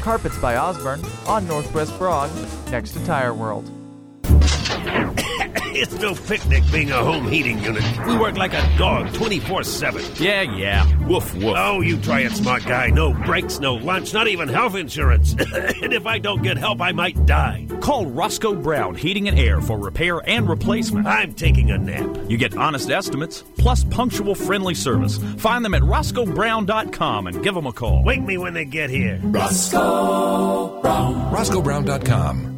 Carpets by Osborne on Northwest Broad, next to Tire World. (coughs) it's no picnic being a home heating unit. We work like a dog 24 7. Yeah, yeah. Woof, woof. Oh, you try it, smart guy. No breaks, no lunch, not even health insurance. (coughs) and if I don't get help, I might die. Call Roscoe Brown Heating and Air for repair and replacement. I'm taking a nap. You get honest estimates plus punctual friendly service. Find them at roscoebrown.com and give them a call. Wake me when they get here. Roscoe Brown. RoscoeBrown.com.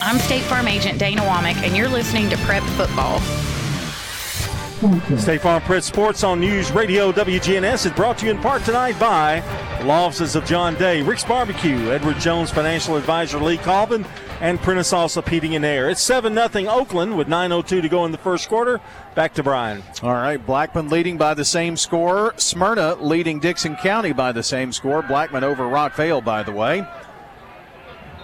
I'm State Farm Agent Dana Womack, and you're listening to Prep Football. State Farm Prep Sports on News Radio WGNS is brought to you in part tonight by Law Offices of John Day, Rick's Barbecue, Edward Jones Financial Advisor Lee Colvin, and Prentice Allsup Heating and Air. It's 7 0 Oakland with 9.02 to go in the first quarter. Back to Brian. All right, Blackman leading by the same score. Smyrna leading Dickson County by the same score. Blackman over Rockvale, by the way.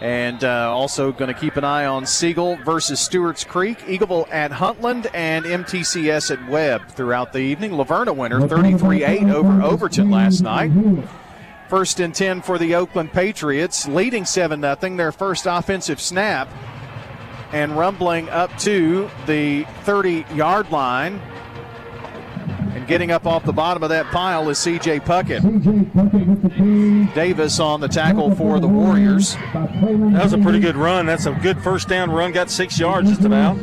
And uh, also going to keep an eye on Siegel versus Stewart's Creek, Eagleville at Huntland, and MTCS at Webb throughout the evening. La Vergne winner 33 8 over Overton last night. First and 10 for the Oakland Patriots, leading 7 0, their first offensive snap, and rumbling up to the 30 yard line. Getting up off the bottom of that pile is CJ Puckett. Davis on the tackle for the Warriors. That was a pretty good run. That's a good first down run. Got six yards just about.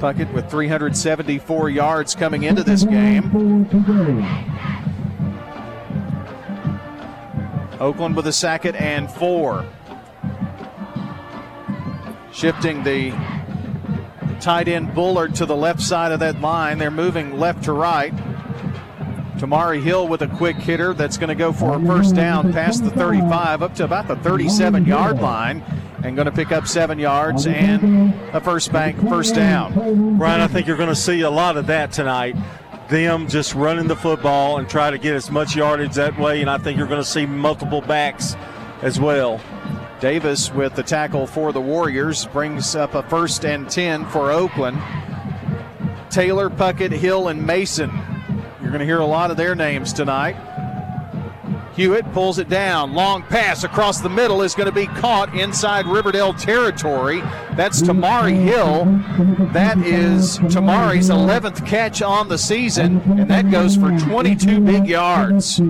Puckett with 374 yards coming into this game. Oakland with a second and four. Shifting the tight end Bullard to the left side of that line. They're moving left to right. Tamari Hill with a quick hitter that's going to go for a first down past the 35 up to about the 37 yard line and going to pick up seven yards and a first bank first down. Brian, I think you're going to see a lot of that tonight. Them just running the football and try to get as much yardage that way, and I think you're going to see multiple backs as well. Davis with the tackle for the Warriors brings up a first and 10 for Oakland. Taylor, Puckett, Hill, and Mason. You're going to hear a lot of their names tonight. Hewitt pulls it down. Long pass across the middle is going to be caught inside Riverdale territory. That's Tamari Hill. That is Tamari's 11th catch on the season, and that goes for 22 big yards.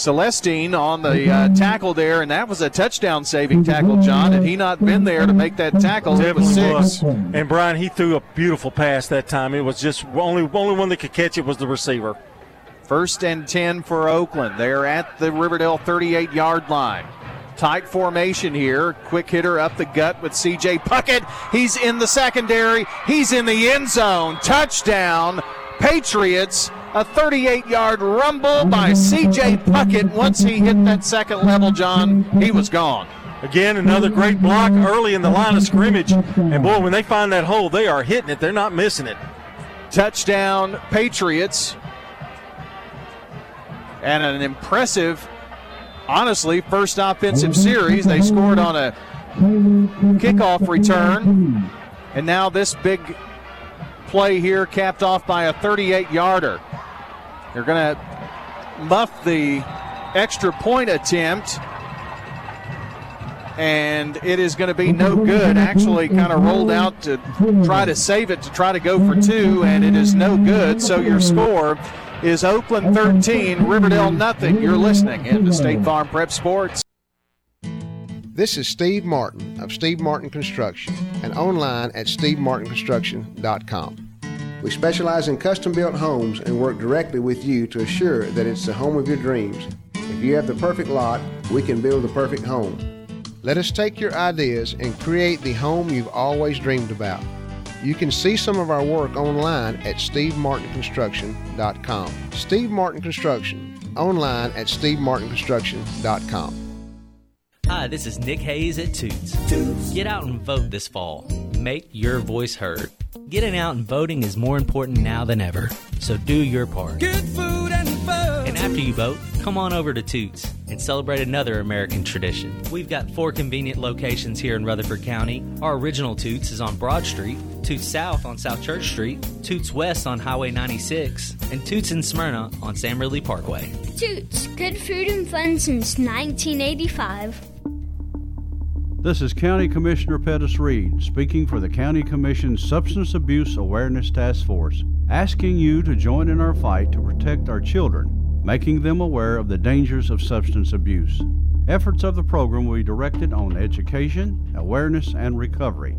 Celestine on the uh, tackle there, and that was a touchdown saving tackle, John. Had he not been there to make that tackle, it was six. And Brian, he threw a beautiful pass that time. It was just only only one that could catch it was the receiver. First and 10 for Oakland. They're at the Riverdale 38 yard line. Tight formation here. Quick hitter up the gut with CJ Puckett. He's in the secondary. He's in the end zone. Touchdown. Patriots. A 38 yard rumble by CJ Puckett. Once he hit that second level, John, he was gone. Again, another great block early in the line of scrimmage. And boy, when they find that hole, they are hitting it. They're not missing it. Touchdown, Patriots. And an impressive, honestly, first offensive series. They scored on a kickoff return. And now this big play here capped off by a 38 yarder. They're going to muff the extra point attempt. And it is going to be no good. Actually, kind of rolled out to try to save it to try to go for two, and it is no good. So your score is Oakland 13, Riverdale nothing. You're listening into State Farm Prep Sports. This is Steve Martin of Steve Martin Construction and online at stevemartinconstruction.com. We specialize in custom built homes and work directly with you to assure that it's the home of your dreams. If you have the perfect lot, we can build the perfect home. Let us take your ideas and create the home you've always dreamed about. You can see some of our work online at stevemartinconstruction.com. Steve Martin Construction, online at stevemartinconstruction.com. Hi, this is Nick Hayes at Toots. Toots. Get out and vote this fall. Make your voice heard. Getting out and voting is more important now than ever, so do your part. Good food and fun. And after you vote, come on over to Toots and celebrate another American tradition. We've got four convenient locations here in Rutherford County. Our original Toots is on Broad Street, Toots South on South Church Street, Toots West on Highway 96, and Toots in Smyrna on Sam Ridley Parkway. Toots, good food and fun since 1985. This is County Commissioner Pettis Reed speaking for the County Commission's Substance Abuse Awareness Task Force, asking you to join in our fight to protect our children, making them aware of the dangers of substance abuse. Efforts of the program will be directed on education, awareness, and recovery.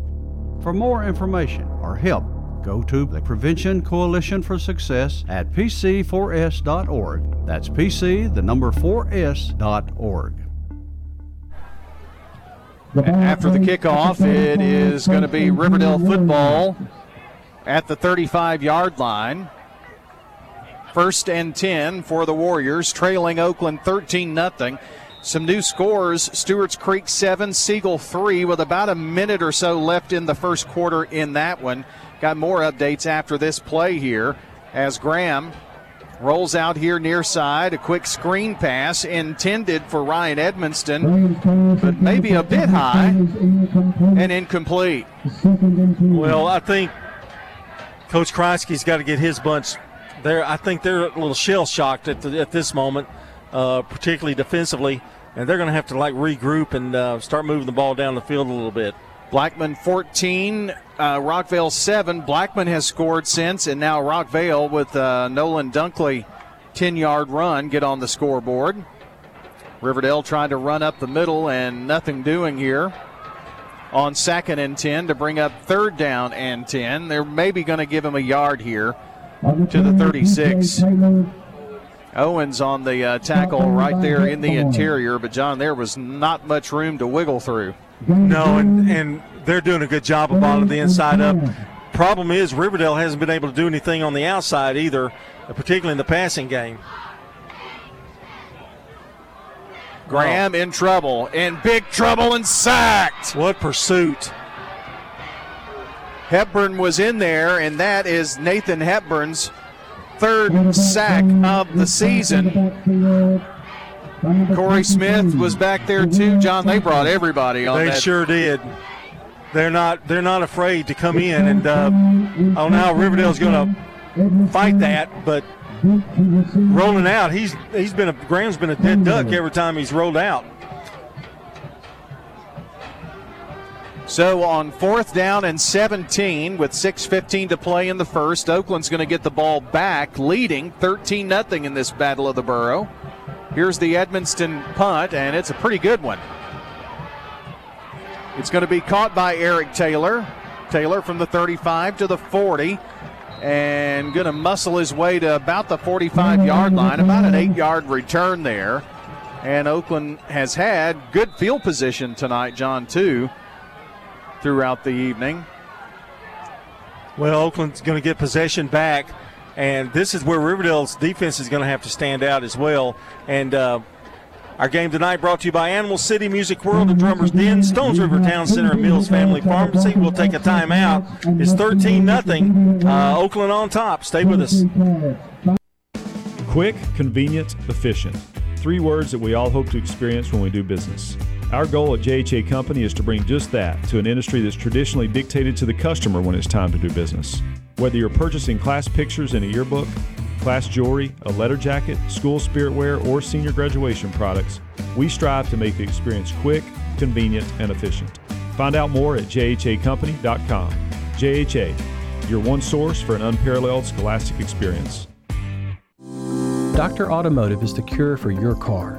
For more information or help, go to the Prevention Coalition for Success at pc4s.org. That's PC, the number 4s.org. After the kickoff, it is going to be Riverdale football at the 35 yard line. First and 10 for the Warriors, trailing Oakland 13 0. Some new scores Stewart's Creek 7, Siegel 3, with about a minute or so left in the first quarter in that one. Got more updates after this play here as Graham rolls out here near side. A quick screen pass intended for Ryan Edmonston, but maybe a bit high and incomplete. Well, I think Coach Kreisky's got to get his bunch there. I think they're a little shell shocked at, at this moment, uh, particularly defensively, and they're going to have to like regroup and uh, start moving the ball down the field a little bit. Blackman 14, uh, Rockvale 7. Blackman has scored since, and now Rockvale with uh, Nolan Dunkley 10 yard run get on the scoreboard. Riverdale trying to run up the middle and nothing doing here. On second and 10 to bring up third down and 10. They're maybe going to give him a yard here to the 36. Owens on the uh, tackle right there in the interior, but John, there was not much room to wiggle through. No, and, and they're doing a good job of on the inside up. Problem is, Riverdale hasn't been able to do anything on the outside either. particularly in the passing game. Graham in trouble, in big trouble, and sacked. What pursuit! Hepburn was in there, and that is Nathan Hepburn's third sack of the season. Corey Smith was back there too. John, they brought everybody on. They that. sure did. They're not. They're not afraid to come in, and uh, I don't know how Riverdale's going to fight that, but rolling out, he's he's been a Graham's been a dead duck every time he's rolled out. So on fourth down and 17 with 6:15 to play in the first, Oakland's going to get the ball back, leading 13 0 in this battle of the Borough. Here's the Edmonston punt, and it's a pretty good one. It's going to be caught by Eric Taylor. Taylor from the 35 to the 40 and going to muscle his way to about the 45 yard line, about an eight yard return there. And Oakland has had good field position tonight, John, too, throughout the evening. Well, Oakland's going to get possession back, and this is where Riverdale's defense is going to have to stand out as well. And uh, our game tonight brought to you by Animal City Music World and Drummers Den, Stones River Town Center, and Mills Family Pharmacy. We'll take a timeout. It's 13 0. Uh, Oakland on top. Stay with us. Quick, convenient, efficient. Three words that we all hope to experience when we do business. Our goal at JHA Company is to bring just that to an industry that's traditionally dictated to the customer when it's time to do business. Whether you're purchasing class pictures in a yearbook, class jewelry, a letter jacket, school spirit wear, or senior graduation products, we strive to make the experience quick, convenient, and efficient. Find out more at jhacompany.com. JHA, your one source for an unparalleled scholastic experience. Dr. Automotive is the cure for your car.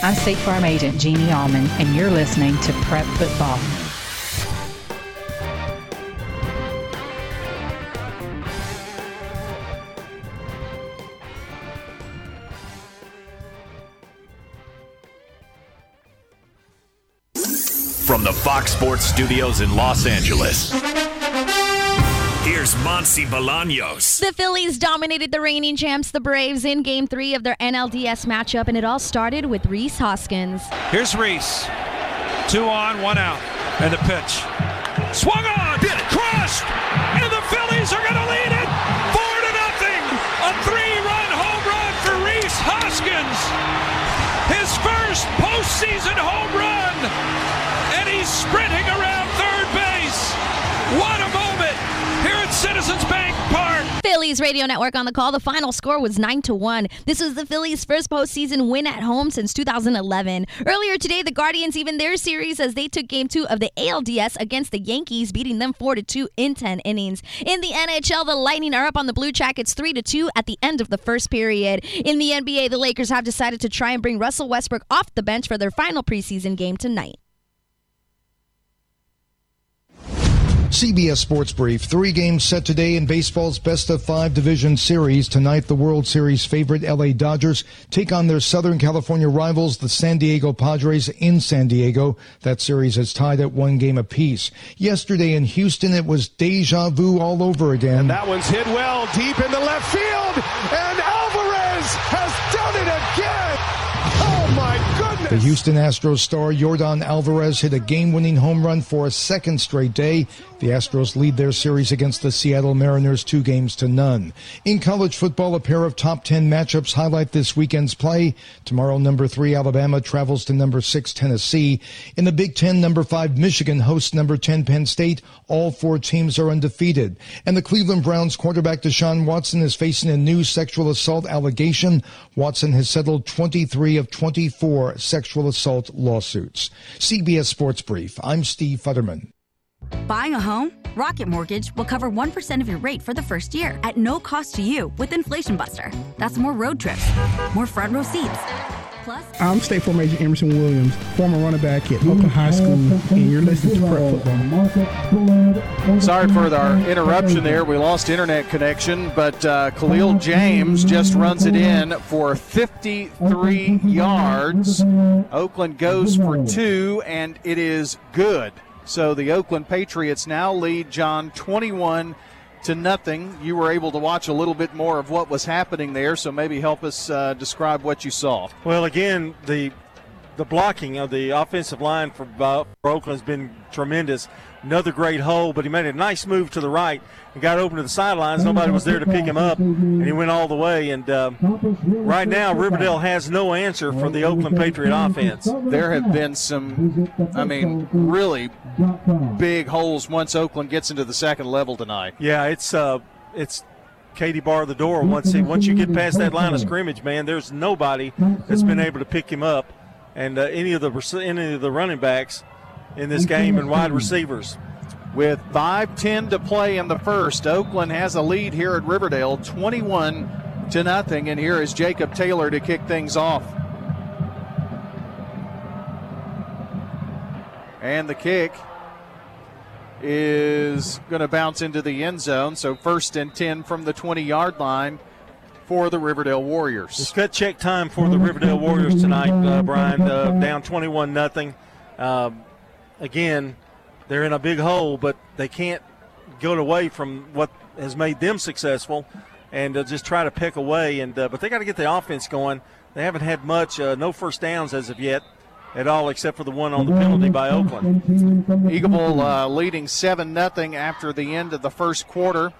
I'm State Farm Agent Jeannie Allman, and you're listening to Prep Football. From the Fox Sports Studios in Los Angeles. Here's Monsi Bolaños. The Phillies dominated the reigning champs, the Braves, in game three of their NLDS matchup, and it all started with Rhys Hoskins. Here's Rhys. Two on, one out. And the pitch. Swung on! it Crushed! And the Phillies are going to lead it! Four to nothing! A three-run home run for Rhys Hoskins! His first postseason home run! Phillies radio network on the call. The final score was 9 to 1. This was the Phillies' first postseason win at home since 2011. Earlier today, the Guardians even their series as they took game 2 of the ALDS against the Yankees, beating them 4 to 2 in 10 innings. In the NHL, the Lightning are up on the Blue Jackets 3 to 2 at the end of the first period. In the NBA, the Lakers have decided to try and bring Russell Westbrook off the bench for their final preseason game tonight. CBS Sports Brief. Three games set today in baseball's best of five division series. Tonight, the World Series favorite LA Dodgers take on their Southern California rivals, the San Diego Padres in San Diego. That series is tied at one game apiece. Yesterday in Houston, it was deja vu all over again. And that one's hit well deep into left field. And Alvarez has The Houston Astros star Yordan Alvarez hit a game-winning home run for a second straight day. The Astros lead their series against the Seattle Mariners two games to none. In college football, a pair of top 10 matchups highlight this weekend's play. Tomorrow, number three Alabama travels to number six Tennessee. In the Big Ten, number five Michigan hosts number 10 Penn State. All four teams are undefeated. And the Cleveland Browns quarterback Deshaun Watson is facing a new sexual assault allegation. Watson has settled 23 of 24 sexual assault lawsuits. CBS Sports Brief. I'm Steve Futterman. Buying a home? Rocket Mortgage will cover 1% of your rate for the first year at no cost to you with Inflation Buster. That's more road trips, more front row seats. Plus, I'm State Farm Agent Emerson Williams, former running back at Oakland High School, and you're listening to Prep Football. Sorry for our interruption there. We lost internet connection, but uh, Khalil James just runs it in for 53 yards. Oakland goes for two, and it is good. So the Oakland Patriots now lead John 21 to nothing. You were able to watch a little bit more of what was happening there, so maybe help us uh, describe what you saw. Well, again, the the blocking of the offensive line for, uh, for Oakland has been tremendous. Another great hole, but he made a nice move to the right and got open to the sidelines. Nobody was there to pick him up, and he went all the way. And uh, right now, Riverdale has no answer for the Oakland Patriot offense. There have been some, I mean, really big holes once Oakland gets into the second level tonight. Yeah, it's uh, it's Katie bar the door once he, once you get past that line of scrimmage, man. There's nobody that's been able to pick him up, and uh, any of the any of the running backs in this game and wide receivers. With 5:10 to play in the first, Oakland has a lead here at Riverdale, 21 to nothing, and here is Jacob Taylor to kick things off. And the kick is going to bounce into the end zone. So first and 10 from the 20 yard line for the Riverdale Warriors. It's cut check time for the Riverdale Warriors tonight, uh, Brian. Uh, down 21 nothing. Um, again, they're in a big hole, but they can't go away from what has made them successful and uh, just try to pick away. And uh, but they got to get the offense going. They haven't had much, uh, no first downs as of yet at all, except for the one on the penalty by Oakland. Eagleville uh, leading 7 0 after the end of the first quarter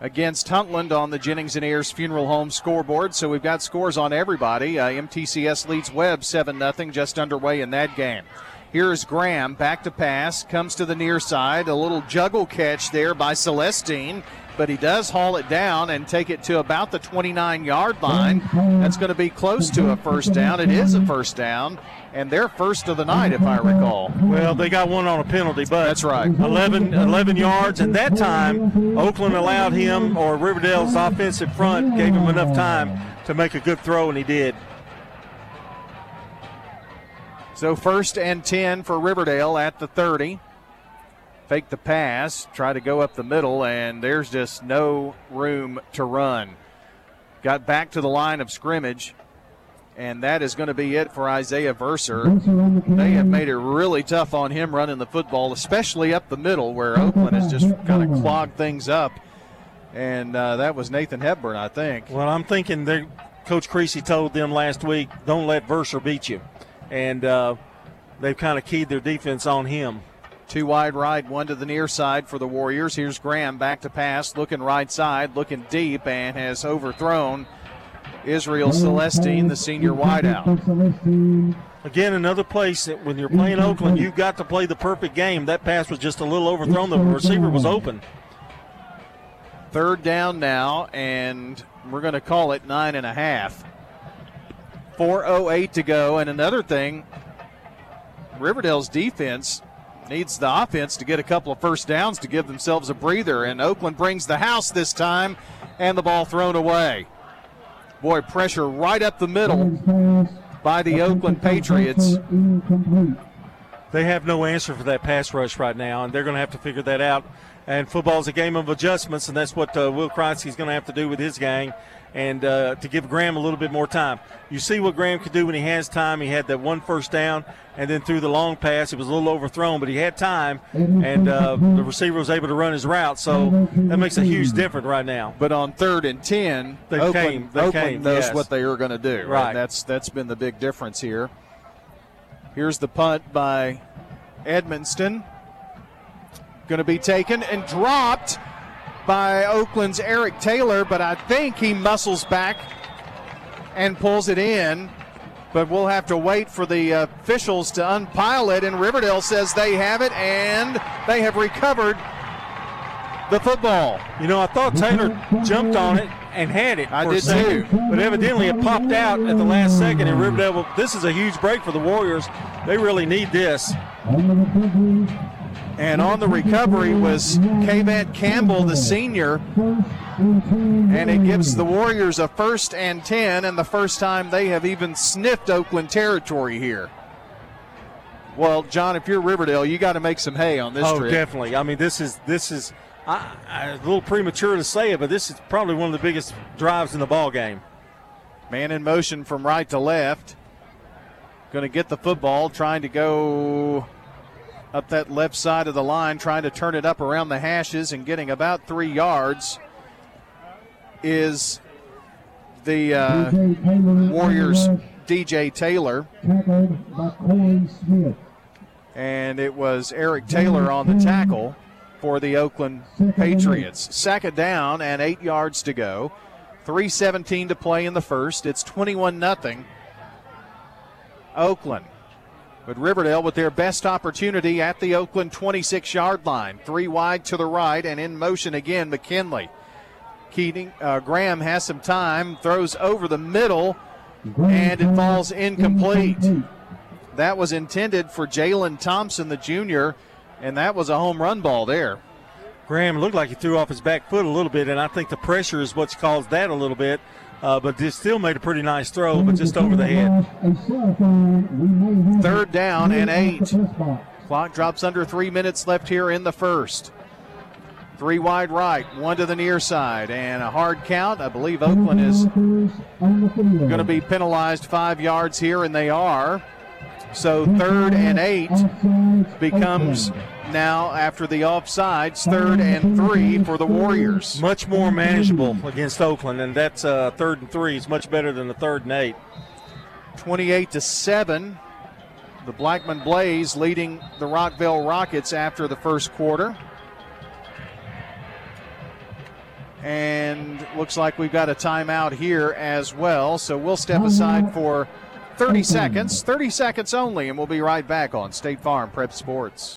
against Huntland on the Jennings and Ayers Funeral Home scoreboard. So we've got scores on everybody. Uh, MTCS leads Webb 7 0, just underway in that game. Here's Graham back to pass, comes to the near side. A little juggle catch there by Celestine, but he does haul it down and take it to about the 29 yard line. That's going to be close to a first down. It is a first down, and they're first of the night, if I recall. Well, they got one on a penalty, but that's right. 11, 11 yards, and that time Oakland allowed him, or Riverdale's offensive front gave him enough time to make a good throw, and he did. So first and 10 for Riverdale at the 30. Fake the pass, try to go up the middle, and there's just no room to run. Got back to the line of scrimmage, and that is going to be it for Isaiah Verser. They have made it really tough on him running the football, especially up the middle where Oakland has just kind of clogged things up. And uh, that was Nathan Hepburn, I think. Well, I'm thinking Coach Creasy told them last week, don't let Verser beat you and uh, they've kind of keyed their defense on him. Two wide right, one to the near side for the Warriors. Here's Graham back to pass, looking right side, looking deep, and has overthrown Israel Celestine, the senior wideout. Again, another place that when you're playing Oakland, you've got to play the perfect game. That pass was just a little overthrown. The receiver was open. Third down now, and we're going to call it nine and a half. 4.08 to go. And another thing, Riverdale's defense needs the offense to get a couple of first downs to give themselves a breather. And Oakland brings the house this time, and the ball thrown away. Boy, pressure right up the middle by the Oakland Patriots. They have no answer for that pass rush right now, and they're going to have to figure that out. And football is a game of adjustments, and that's what uh, Will Kreisky is going to have to do with his gang and uh, to give Graham a little bit more time. You see what Graham can do when he has time. He had that one first down, and then through the long pass, it was a little overthrown, but he had time, and uh, the receiver was able to run his route. So that makes a huge difference right now. But on third and ten, they Oakland, came, they Oakland came, knows yes. what they are going to do. Right. And that's that's been the big difference here. Here's the punt by Edmonston. Going to be taken and dropped by Oakland's Eric Taylor, but I think he muscles back and pulls it in. But we'll have to wait for the uh, officials to unpile it. And Riverdale says they have it, and they have recovered the football. You know, I thought Taylor jumped on it and had it. I did second, too. But evidently it popped out at the last second. And Riverdale, this is a huge break for the Warriors. They really need this. And on the recovery was Kavant Campbell, the senior. And it gives the Warriors a first and 10, and the first time they have even sniffed Oakland territory here. Well, John, if you're Riverdale, you got to make some hay on this oh, trip. definitely. I mean, this is this is I, I, a little premature to say it, but this is probably one of the biggest drives in the ball game. Man in motion from right to left. Going to get the football, trying to go up that left side of the line, trying to turn it up around the hashes and getting about three yards is the uh, Warriors DJ Taylor. And it was Eric Taylor on the tackle for the Oakland Patriots. Second down and eight yards to go. 3.17 to play in the first. It's 21 0. Oakland. But Riverdale with their best opportunity at the Oakland 26 yard line. Three wide to the right and in motion again, McKinley. Keating, uh, Graham has some time, throws over the middle, and it falls incomplete. That was intended for Jalen Thompson, the junior, and that was a home run ball there. Graham looked like he threw off his back foot a little bit, and I think the pressure is what's caused that a little bit. Uh, but just still made a pretty nice throw, but just over the head. Third down and eight. Clock drops under three minutes left here in the first. Three wide right, one to the near side, and a hard count. I believe Oakland is going to be penalized five yards here, and they are. So third and eight becomes now after the offsides, third and three for the Warriors. Much more manageable against Oakland, and that's uh, third and three. is much better than the third and eight. 28 to 7. The Blackman Blaze leading the Rockvale Rockets after the first quarter. And looks like we've got a timeout here as well. So we'll step aside for 30 seconds, 30 seconds only, and we'll be right back on State Farm Prep Sports.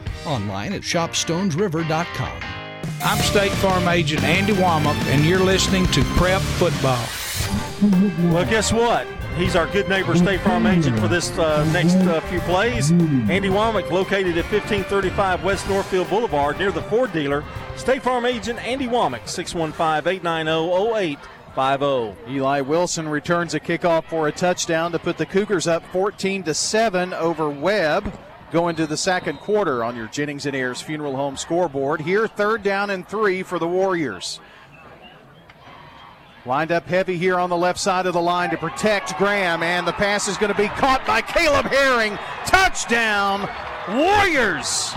Online at shopstonesriver.com. I'm State Farm Agent Andy Womack, and you're listening to Prep Football. Well, guess what? He's our good neighbor State Farm agent for this uh, next uh, few plays. Andy Womack, located at 1535 West Northfield Boulevard near the Ford dealer. State Farm agent Andy Womack, 615-890-0850. Eli Wilson returns a kickoff for a touchdown to put the Cougars up 14 to 7 over Webb. Going to the second quarter on your Jennings and Ayers Funeral Home scoreboard. Here, third down and three for the Warriors. Lined up heavy here on the left side of the line to protect Graham, and the pass is going to be caught by Caleb Herring. Touchdown, Warriors!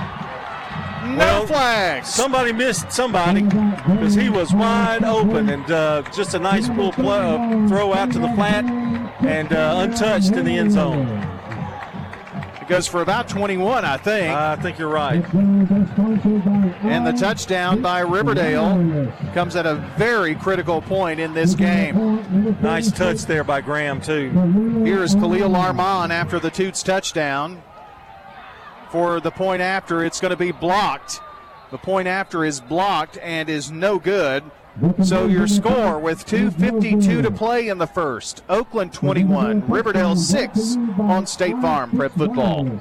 No Well, flags. Somebody missed somebody because he was wide open and uh, just a nice pull play, uh, throw out to the flat and uh, untouched in the end zone. It goes for about 21, I think. I think you're right. And the touchdown by Riverdale comes at a very critical point in this game. Nice touch there by Graham, too. Here's Khalil Arman after the Toots touchdown. For the point after, it's going to be blocked. The point after is blocked and is no good. So your score with 2.52 to play in the first Oakland 21, Riverdale 6 on State Farm Prep Football.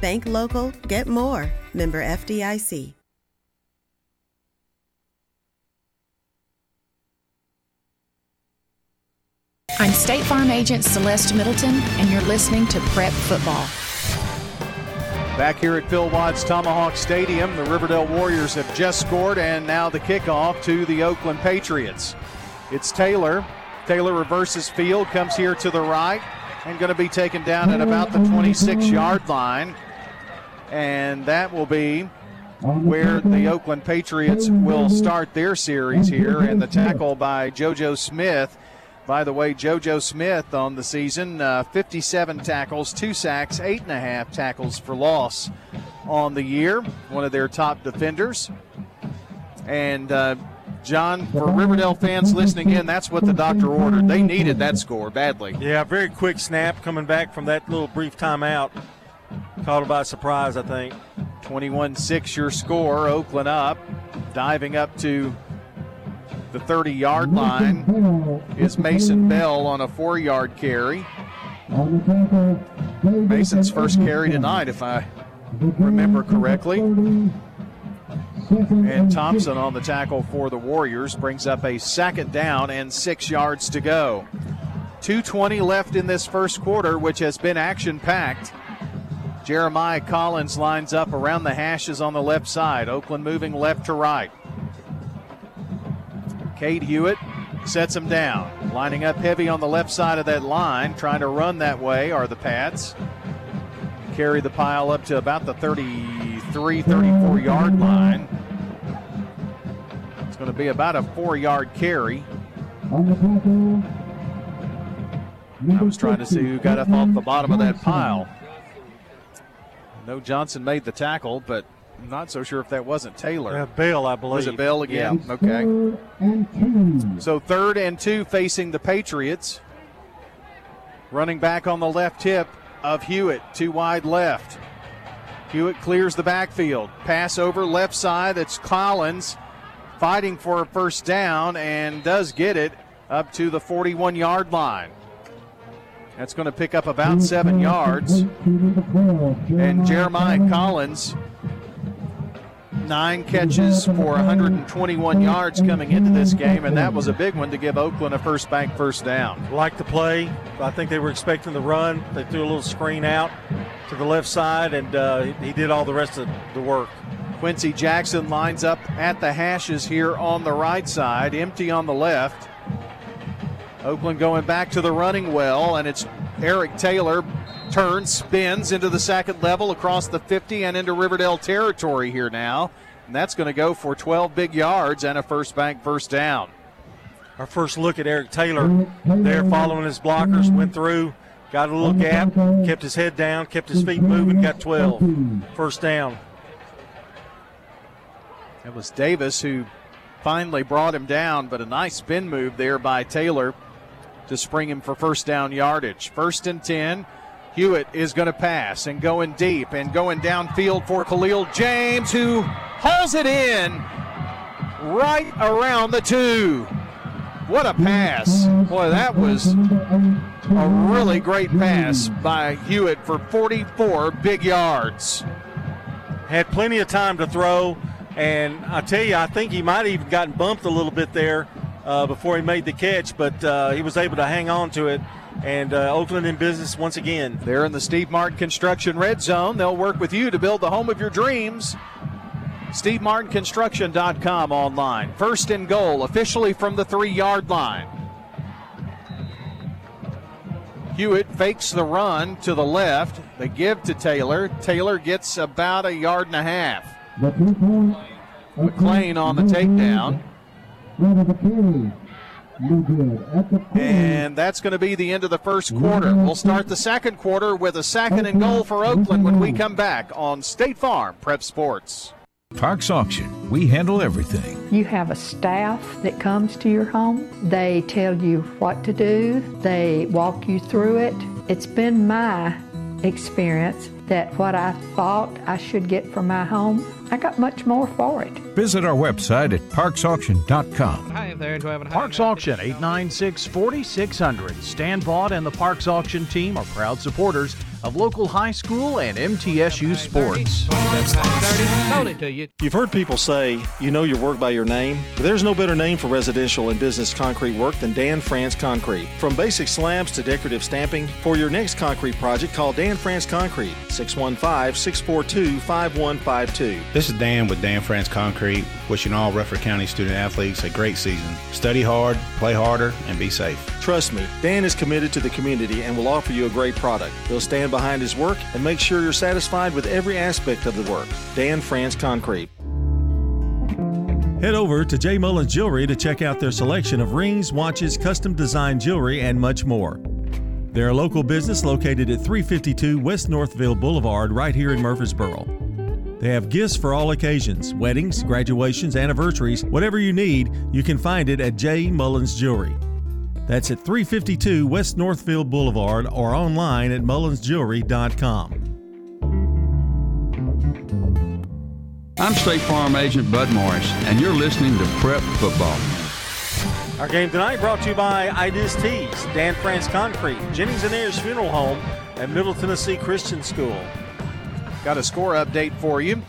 Bank local, get more. Member FDIC. I'm State Farm Agent Celeste Middleton, and you're listening to Prep Football. Back here at Phil Watts Tomahawk Stadium, the Riverdale Warriors have just scored, and now the kickoff to the Oakland Patriots. It's Taylor. Taylor reverses field, comes here to the right, and going to be taken down at about the 26 yard line. And that will be where the Oakland Patriots will start their series here. And the tackle by JoJo Smith. By the way, JoJo Smith on the season, uh, 57 tackles, two sacks, eight and a half tackles for loss on the year. One of their top defenders. And uh, John, for Riverdale fans listening in, that's what the doctor ordered. They needed that score badly. Yeah, very quick snap coming back from that little brief timeout. Caught by surprise, I think. 21 6 your score. Oakland up, diving up to the 30 yard line is Mason Bell on a four yard carry. Mason's first carry tonight, if I remember correctly. And Thompson on the tackle for the Warriors brings up a second down and six yards to go. 2.20 left in this first quarter, which has been action packed. Jeremiah Collins lines up around the hashes on the left side. Oakland moving left to right. Cade Hewitt sets him down. Lining up heavy on the left side of that line, trying to run that way are the Pats. Carry the pile up to about the 33, 34 yard line. It's going to be about a four yard carry. I was trying to see who got up off the bottom of that pile. No Johnson made the tackle, but I'm not so sure if that wasn't Taylor. Yeah, Bell, I believe. Was it Bell again? Yeah. Okay. So third and two facing the Patriots. Running back on the left hip of Hewitt, too wide left. Hewitt clears the backfield. Pass over left side. It's Collins fighting for a first down and does get it up to the 41 yard line. That's going to pick up about seven yards. And Jeremiah Collins, nine catches for 121 yards coming into this game, and that was a big one to give Oakland a first bank first down. Like the play. I think they were expecting the run. They threw a little screen out to the left side, and uh, he did all the rest of the work. Quincy Jackson lines up at the hashes here on the right side, empty on the left. Oakland going back to the running well, and it's Eric Taylor turns, spins into the second level across the 50 and into Riverdale territory here now. And that's going to go for 12 big yards and a first bank first down. Our first look at Eric Taylor there following his blockers, went through, got a little gap, kept his head down, kept his feet moving, got 12. First down. It was Davis who finally brought him down, but a nice spin move there by Taylor to spring him for first down yardage. First and 10. Hewitt is going to pass and going deep and going downfield for Khalil James, who hauls it in right around the two. What a pass. Boy, that was a really great pass by Hewitt for 44 big yards. Had plenty of time to throw, and I tell you, I think he might have even gotten bumped a little bit there uh, before he made the catch, but uh, he was able to hang on to it. And uh, Oakland in business once again. They're in the Steve Martin Construction Red Zone. They'll work with you to build the home of your dreams. SteveMartinConstruction.com online. First and goal, officially from the three yard line. Hewitt fakes the run to the left. They give to Taylor. Taylor gets about a yard and a half. McLean on the takedown. And that's going to be the end of the first quarter. We'll start the second quarter with a second and goal for Oakland when we come back on State Farm Prep Sports. Parks Auction. We handle everything. You have a staff that comes to your home. They tell you what to do, they walk you through it. It's been my experience that what I thought I should get for my home, I got much more for it. Visit our website at parksauction.com. Hi there, do I have a Parks Auction 896 4600. Stan Vaught and the Parks Auction team are proud supporters of local high school and MTSU sports. You've heard people say you know your work by your name, but there's no better name for residential and business concrete work than Dan France Concrete. From basic slabs to decorative stamping, for your next concrete project, call Dan France Concrete 615 642 5152. This is Dan with Dan France Concrete, wishing all Rutherford County student athletes a great season. Study hard, play harder, and be safe. Trust me, Dan is committed to the community and will offer you a great product. He'll stand behind his work and make sure you're satisfied with every aspect of the work. Dan France Concrete. Head over to J. Mullins Jewelry to check out their selection of rings, watches, custom designed jewelry, and much more. They're a local business located at 352 West Northfield Boulevard right here in Murfreesboro. They have gifts for all occasions weddings, graduations, anniversaries, whatever you need, you can find it at J. Mullins Jewelry. That's at 352 West Northfield Boulevard or online at mullinsjewelry.com. I'm State Farm Agent Bud Morris, and you're listening to Prep Football. Our game tonight brought to you by Ideas Tees, Dan France Concrete, Jennings and Ayers Funeral Home, and Middle Tennessee Christian School. Got a score update for you.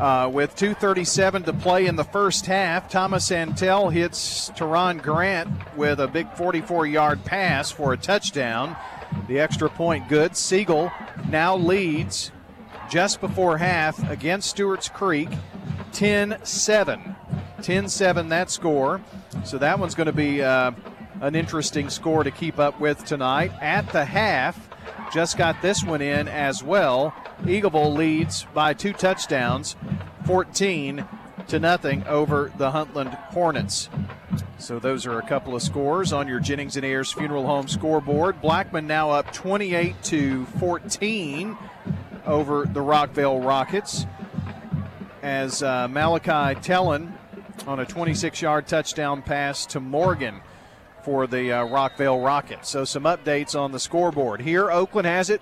Uh, with 2.37 to play in the first half, Thomas Antel hits Teron Grant with a big 44 yard pass for a touchdown. The extra point good. Siegel now leads just before half against Stewart's Creek 10 7. 10 7 that score. So that one's going to be uh, an interesting score to keep up with tonight. At the half, just got this one in as well. Eagleville leads by two touchdowns, 14 to nothing over the Huntland Hornets. So those are a couple of scores on your Jennings and Ayers Funeral Home scoreboard. Blackman now up 28 to 14 over the Rockvale Rockets as uh, Malachi Tellen on a 26-yard touchdown pass to Morgan for the uh, Rockvale Rockets. So some updates on the scoreboard. Here, Oakland has it.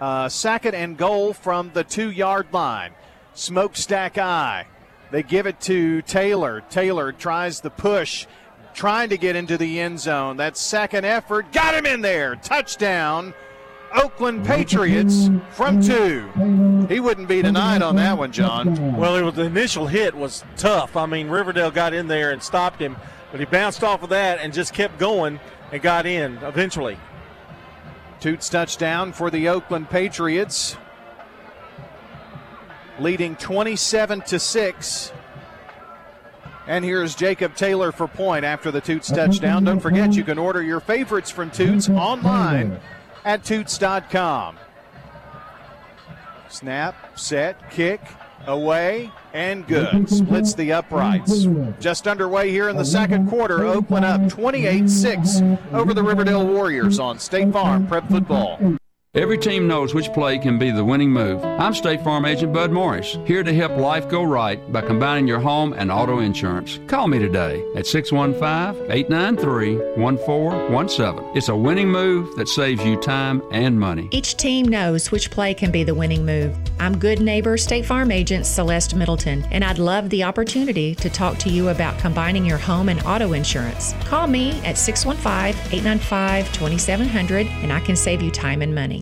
Uh, second and goal from the two-yard line. Smokestack eye. They give it to Taylor. Taylor tries the push, trying to get into the end zone. That second effort got him in there. Touchdown. Oakland Patriots from two. He wouldn't be denied on that one, John. Well, was, the initial hit was tough. I mean, Riverdale got in there and stopped him, but he bounced off of that and just kept going and got in eventually. Toots touchdown for the Oakland Patriots, leading 27 to 6. And here's Jacob Taylor for point after the Toots touchdown. Don't forget, you can order your favorites from Toots online at toots.com. Snap, set, kick, away, and good. Splits the uprights. Just underway here in the second quarter. Oakland up 28 6 over the Riverdale Warriors on State Farm Prep Football. Every team knows which play can be the winning move. I'm State Farm Agent Bud Morris, here to help life go right by combining your home and auto insurance. Call me today at 615 893 1417. It's a winning move that saves you time and money. Each team knows which play can be the winning move. I'm good neighbor State Farm Agent Celeste Middleton, and I'd love the opportunity to talk to you about combining your home and auto insurance. Call me at 615 895 2700, and I can save you time and money.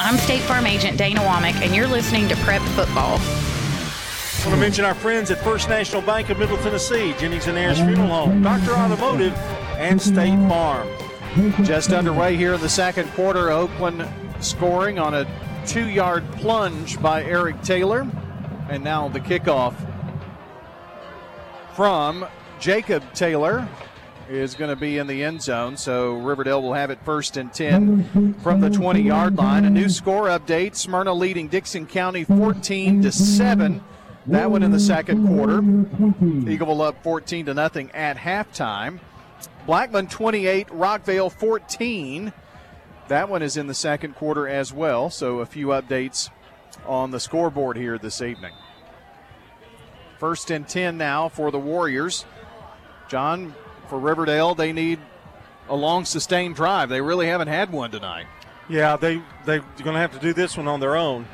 I'm State Farm Agent Dana Womack, and you're listening to Prep Football. I want to mention our friends at First National Bank of Middle Tennessee, Jennings and Ayers Funeral Home, Dr. Automotive, and State Farm. Just underway here in the second quarter. Oakland scoring on a two yard plunge by Eric Taylor. And now the kickoff from Jacob Taylor is going to be in the end zone. So Riverdale will have it first and 10 from the 20 yard line. A new score update Smyrna leading Dickson County 14 to 7. That one in the second quarter. Eagleville up 14 to nothing at halftime. Blackman 28, Rockvale 14. That one is in the second quarter as well. So a few updates on the scoreboard here this evening. First and 10 now for the Warriors. John, for Riverdale, they need a long sustained drive. They really haven't had one tonight. Yeah, they, they're going to have to do this one on their own.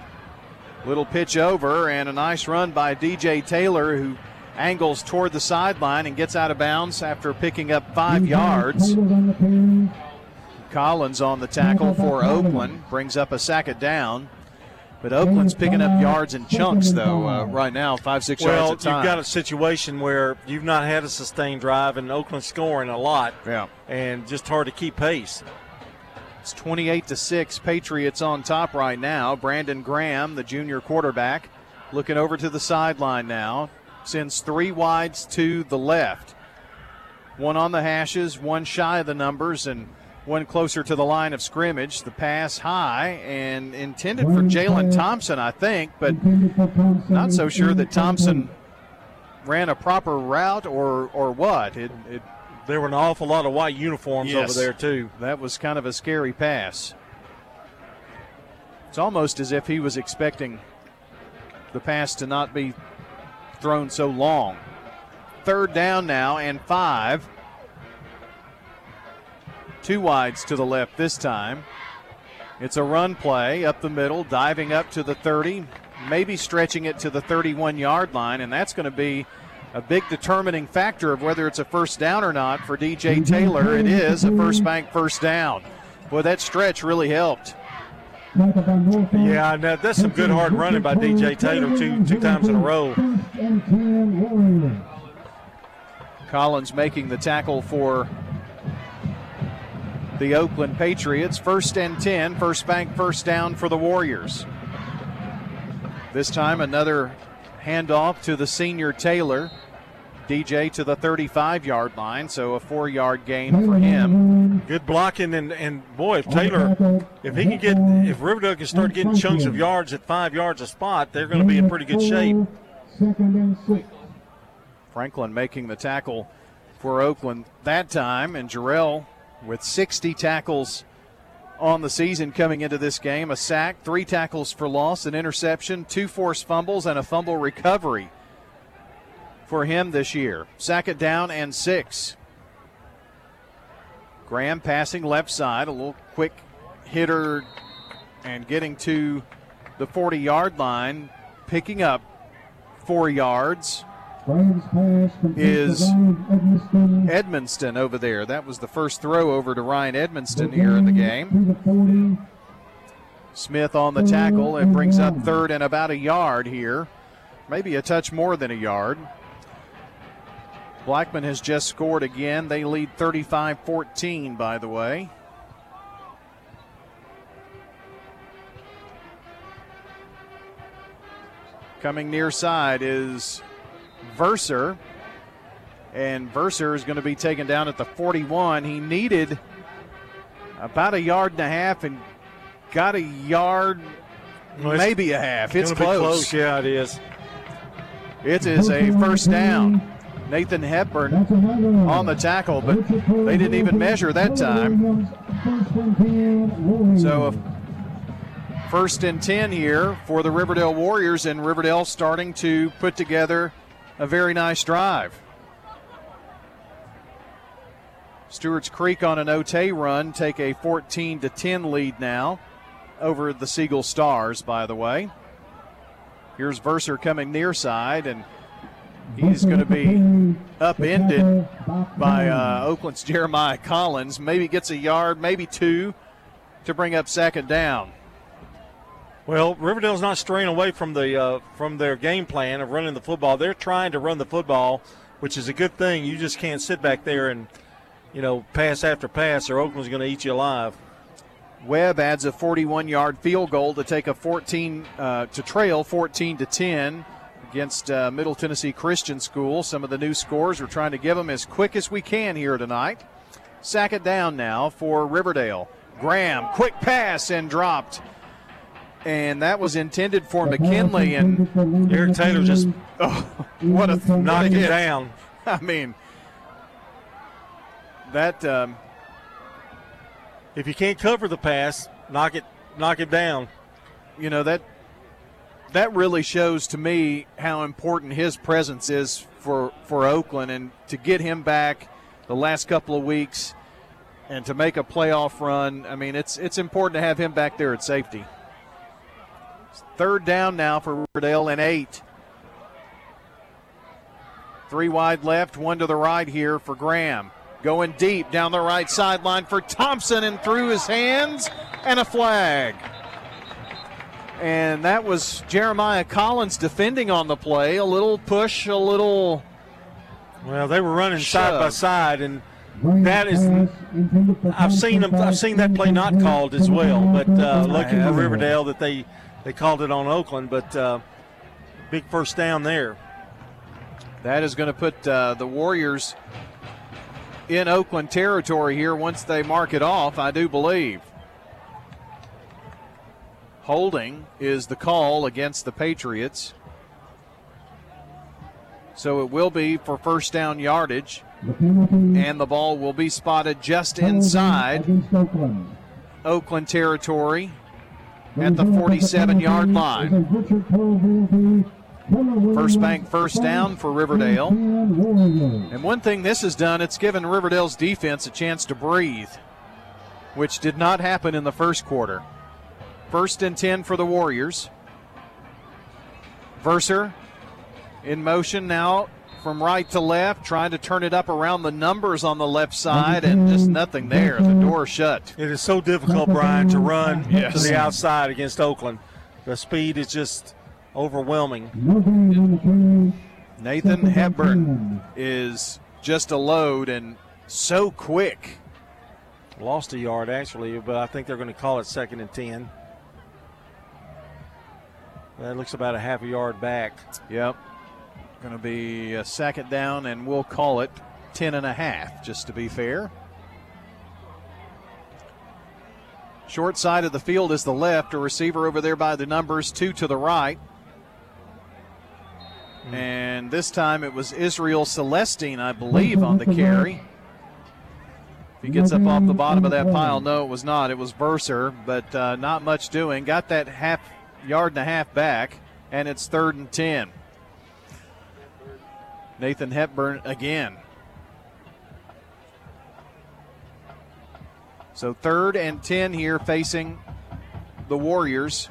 Little pitch over and a nice run by DJ Taylor, who angles toward the sideline and gets out of bounds after picking up five yards. Collins on the tackle for Oakland brings up a sack of down. But Oakland's picking up yards in chunks, though, uh, right now, five, six well, yards at a time. you've got a situation where you've not had a sustained drive, and Oakland's scoring a lot. Yeah. And just hard to keep pace. It's 28 to 6. Patriots on top right now. Brandon Graham, the junior quarterback, looking over to the sideline now. Sends three wides to the left. One on the hashes, one shy of the numbers, and one closer to the line of scrimmage. The pass high and intended for Jalen Thompson, I think, but not so sure that Thompson ran a proper route or or what. It, it there were an awful lot of white uniforms yes, over there too. That was kind of a scary pass. It's almost as if he was expecting the pass to not be thrown so long. Third down now and five. Two wides to the left this time. It's a run play up the middle, diving up to the 30, maybe stretching it to the 31 yard line, and that's going to be a big determining factor of whether it's a first down or not for DJ Taylor. It is a first bank first down. Boy, that stretch really helped. Yeah, now that's some good hard running by DJ Taylor two two times in a row. Collins making the tackle for the Oakland Patriots. First and 10, first bank, first down for the Warriors. This time, another handoff to the senior Taylor. DJ to the 35 yard line, so a four yard gain for him. Good blocking, and, and boy, if Taylor, if he can get, if Riverdale can start getting chunks of yards at five yards a spot, they're going to be in pretty good shape. Franklin making the tackle for Oakland that time, and Jarrell with 60 tackles on the season coming into this game a sack, three tackles for loss, an interception, two forced fumbles, and a fumble recovery for him this year. Sack it down and six. Graham passing left side, a little quick hitter and getting to the 40 yard line, picking up four yards is Edmonston over there. That was the first throw over to Ryan Edmonston here in the game. Smith on the tackle and brings up third and about a yard here. Maybe a touch more than a yard. Blackman has just scored again. They lead 35 14, by the way. Coming near side is Verser. And Verser is going to be taken down at the 41. He needed about a yard and a half and got a yard, Well, maybe a half. It's close. close. Yeah, it is. It is a first down. Nathan Hepburn on the tackle, but they didn't even measure that time. So, a first and 10 here for the Riverdale Warriors, and Riverdale starting to put together a very nice drive. Stewart's Creek on an Otay run take a 14 to 10 lead now over the Siegel Stars, by the way. Here's Verser coming near side, and he's going to be upended by uh, Oakland's (laughs) Jeremiah Collins. Maybe gets a yard, maybe two to bring up second down. Well, Riverdale's not straying away from the uh, from their game plan of running the football. They're trying to run the football, which is a good thing. You just can't sit back there and you know pass after pass, or Oakland's going to eat you alive. Webb adds a 41-yard field goal to take a 14 uh, to trail 14 to 10 against uh, Middle Tennessee Christian School. Some of the new scores we're trying to give them as quick as we can here tonight. Sack it down now for Riverdale. Graham, quick pass and dropped. And that was intended for McKinley, and Eric Taylor just oh, (laughs) what a th- knocked hit. him down. (laughs) I mean, that um, if you can't cover the pass, knock it, knock it down. You know that that really shows to me how important his presence is for for Oakland, and to get him back the last couple of weeks, and to make a playoff run. I mean, it's it's important to have him back there at safety. Third down now for Riverdale and eight. Three wide left, one to the right here for Graham. Going deep down the right sideline for Thompson and through his hands and a flag. And that was Jeremiah Collins defending on the play. A little push, a little. Well, they were running Shove. side by side, and that is. I've seen them. I've seen that play not called as well, but uh, lucky for Riverdale that they they called it on Oakland. But uh, big first down there. That is going to put uh, the Warriors in Oakland territory here once they mark it off, I do believe. Holding is the call against the Patriots. So it will be for first down yardage. And the ball will be spotted just inside Oakland territory at the 47 yard line. First bank first down for Riverdale. And one thing this has done, it's given Riverdale's defense a chance to breathe, which did not happen in the first quarter. First and 10 for the Warriors. Verser in motion now from right to left, trying to turn it up around the numbers on the left side, and just nothing there. The door shut. It is so difficult, Brian, to run (laughs) Yes. to the outside against Oakland. The speed is just overwhelming. Nathan Hepburn is just a load and so quick. Lost a yard actually, but I think they're going to call it second and ten. That looks about a half a yard back. Yep. Going to be a second down, and we'll call it 10 and a half, just to be fair. Short side of the field is the left, a receiver over there by the numbers, two to the right. And this time it was Israel Celestine, I believe, on the carry. If he gets up off the bottom of that pile, no, it was not. It was Verser, but uh, not much doing. Got that half yard and a half back, and it's third and 10. Nathan Hepburn again. So third and 10 here facing the Warriors.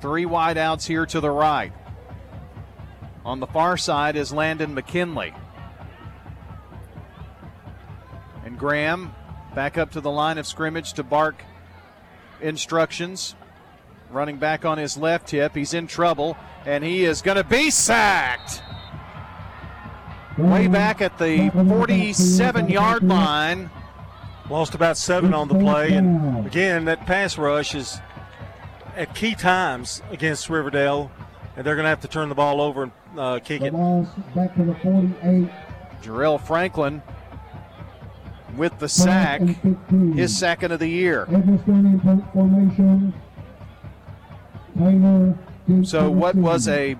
Three wideouts here to the right. On the far side is Landon McKinley. And Graham back up to the line of scrimmage to bark instructions. Running back on his left hip. He's in trouble, and he is going to be sacked. Way back at the 47 yard line. Lost about seven on the play, and again, that pass rush is at key times against Riverdale, and they're going to have to turn the ball over and uh, kick it. Back to the 48. Jarrell Franklin with the sack, his second of the year. Eggleston in point formation. So, what was a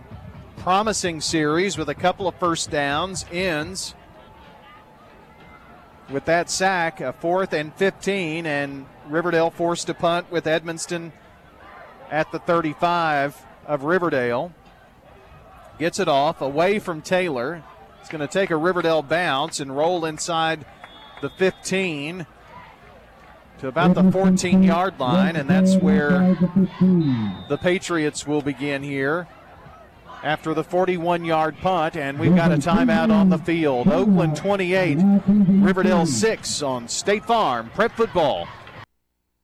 promising series with a couple of first downs ends with that sack, a fourth and 15, and Riverdale forced to punt with Edmonston at the 35 of Riverdale. Gets it off away from Taylor. It's going to take a Riverdale bounce and roll inside the 15 to about the 14 yard line, and that's where the Patriots will begin here after the 41 yard punt, and we've got a timeout on the field. Oakland 28, Riverdale 6 on State Farm Prep Football.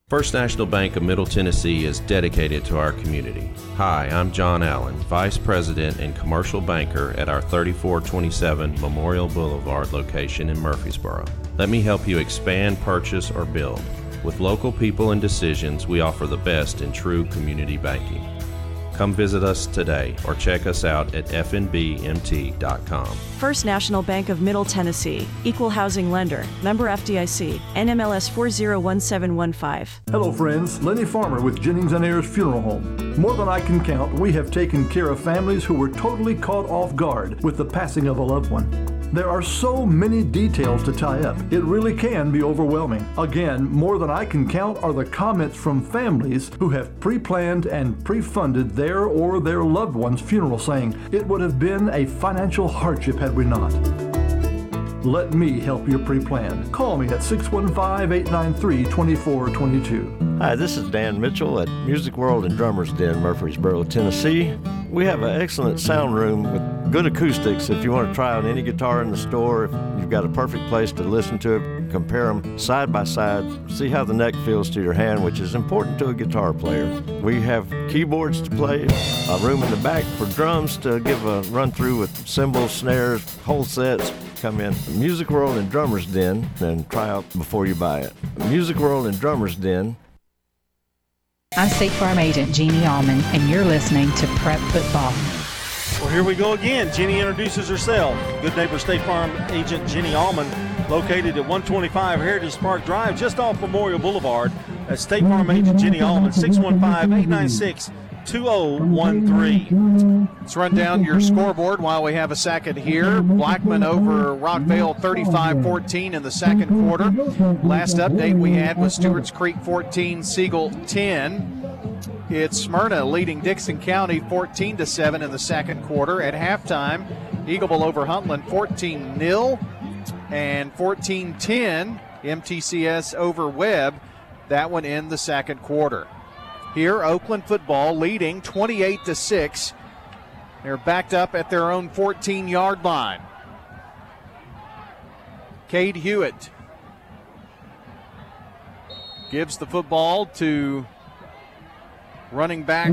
First National Bank of Middle Tennessee is dedicated to our community. Hi, I'm John Allen, Vice President and Commercial Banker at our 3427 Memorial Boulevard location in Murfreesboro. Let me help you expand, purchase, or build. With local people and decisions, we offer the best in true community banking. Come visit us today or check us out at fnbmt.com. First National Bank of Middle Tennessee, Equal Housing Lender, member FDIC, NMLS 401715. Hello, friends. Lenny Farmer with Jennings and Ayers Funeral Home. More than I can count, we have taken care of families who were totally caught off guard with the passing of a loved one. There are so many details to tie up, it really can be overwhelming. Again, more than I can count are the comments from families who have pre planned and pre funded their or their loved one's funeral, saying, It would have been a financial hardship had we not. Let me help you pre plan. Call me at 615 893 2422. Hi, this is Dan Mitchell at Music World and Drummers Den, Murfreesboro, Tennessee. We have an excellent sound room with good acoustics if you want to try out any guitar in the store. If you've got a perfect place to listen to it, compare them side by side, see how the neck feels to your hand, which is important to a guitar player. We have keyboards to play, a room in the back for drums to give a run through with cymbals, snares, whole sets. Come in Music World and Drummers Den and try out before you buy it. Music World and Drummers Den I'm State Farm Agent Jeannie Allman, and you're listening to Prep Football. Well, here we go again. Jenny introduces herself. Good neighbor State Farm Agent Jenny Allman, located at 125 Heritage Park Drive, just off Memorial Boulevard. That's State Farm Agent Jenny Allman, 615 896 2013. Let's run down your scoreboard while we have a second here. Blackman over Rockvale 35 14 in the second quarter. Last update we had was Stewart's Creek 14, Siegel 10. It's Smyrna leading Dickson County 14 to 7 in the second quarter. At halftime, Eagleville over Huntland 14 0 and 14 10 MTCS over Webb. That one in the second quarter. Here, Oakland football leading 28 to 6. They're backed up at their own 14 yard line. Cade Hewitt gives the football to running back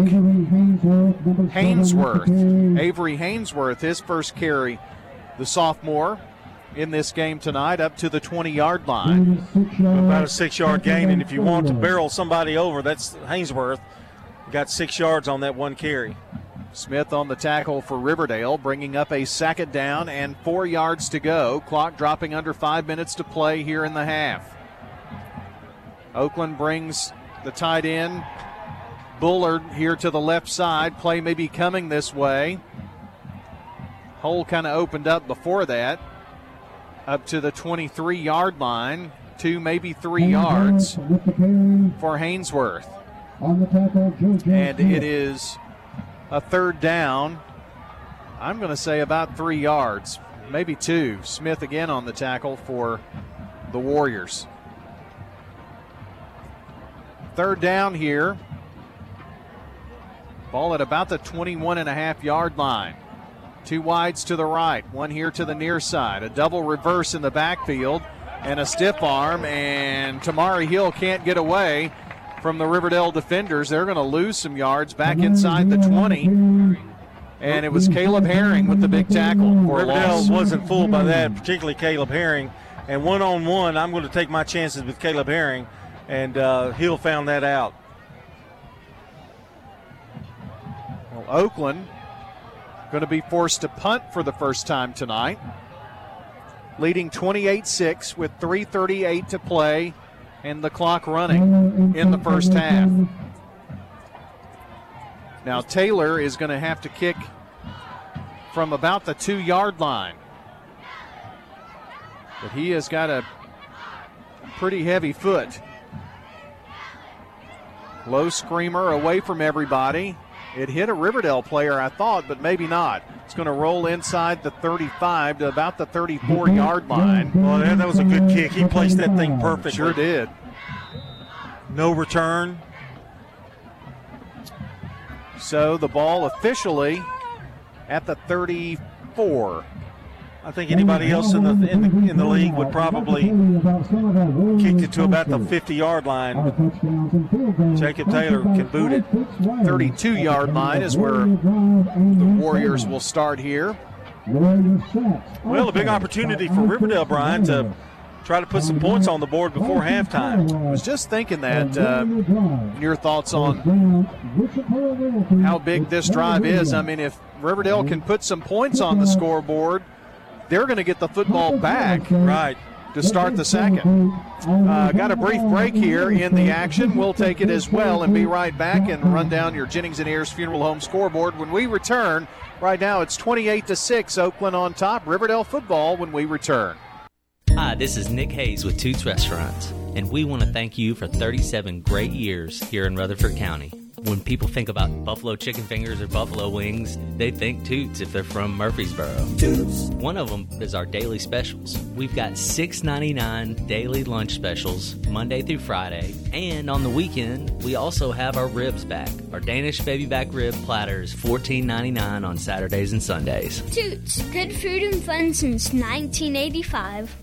Hainsworth. Avery Hainsworth, his first carry, the sophomore in this game tonight, up to the 20 yard line. About a six yard gain, and if you want to barrel somebody over, that's Hainsworth. Got six yards on that one carry. Smith on the tackle for Riverdale, bringing up a second down and four yards to go. Clock dropping under five minutes to play here in the half. Oakland brings the tight end Bullard here to the left side. Play may be coming this way. Hole kind of opened up before that, up to the 23 yard line, two, maybe three yards for Hainsworth. And it is a third down. I'm going to say about three yards, maybe two. Smith again on the tackle for the Warriors. Third down here. Ball at about the 21 and a half yard line. Two wides to the right, one here to the near side. A double reverse in the backfield and a stiff arm, and Tamari Hill can't get away from the Riverdale defenders. They're going to lose some yards back inside the 20. And it was Caleb Herring with the big tackle. Riverdale wasn't fooled by that, particularly Caleb Herring. And one on one, I'm going to take my chances with Caleb Herring, and uh, Hill found that out. Well, Oakland going to be forced to punt for the first time tonight, leading 28 6 with 3.38 to play and the clock running in the first half. Now, Taylor is going to have to kick from about the two yard line. But he has got a pretty heavy foot. Low screamer away from everybody. It hit a Riverdale player, I thought, but maybe not. It's going to roll inside the 35 to about the 34 yard line. Well, that was a good kick. He placed that thing perfectly. Sure did. No return. So the ball officially at the 34. I think anybody else in the in the, in the league would probably kick it to about the 50 yard line. Jacob Taylor can boot it. 32 yard line is where the Warriors will start here. Well, a big opportunity for Riverdale, Brian, to try to put some points on the board before halftime. I was just thinking that. Uh, your thoughts on how big this drive is? I mean, if Riverdale can put some points on the scoreboard, they're going to get the football back. Right. To start the second. Uh, got a brief break here in the action. We'll take it as well and be right back and run down your Jennings and Ayers Funeral Home scoreboard when we return. Right now it's 28 to 6, Oakland on top. Riverdale football when we return. Hi, this is Nick Hayes with Toots Restaurants, and we want to thank you for 37 great years here in Rutherford County. When people think about buffalo chicken fingers or buffalo wings, they think Toots if they're from Murfreesboro. Toots. One of them is our daily specials. We've got $6.99 daily lunch specials Monday through Friday, and on the weekend, we also have our ribs back. Our Danish baby back rib platters $14.99 on Saturdays and Sundays. Toots, good food and fun since 1985.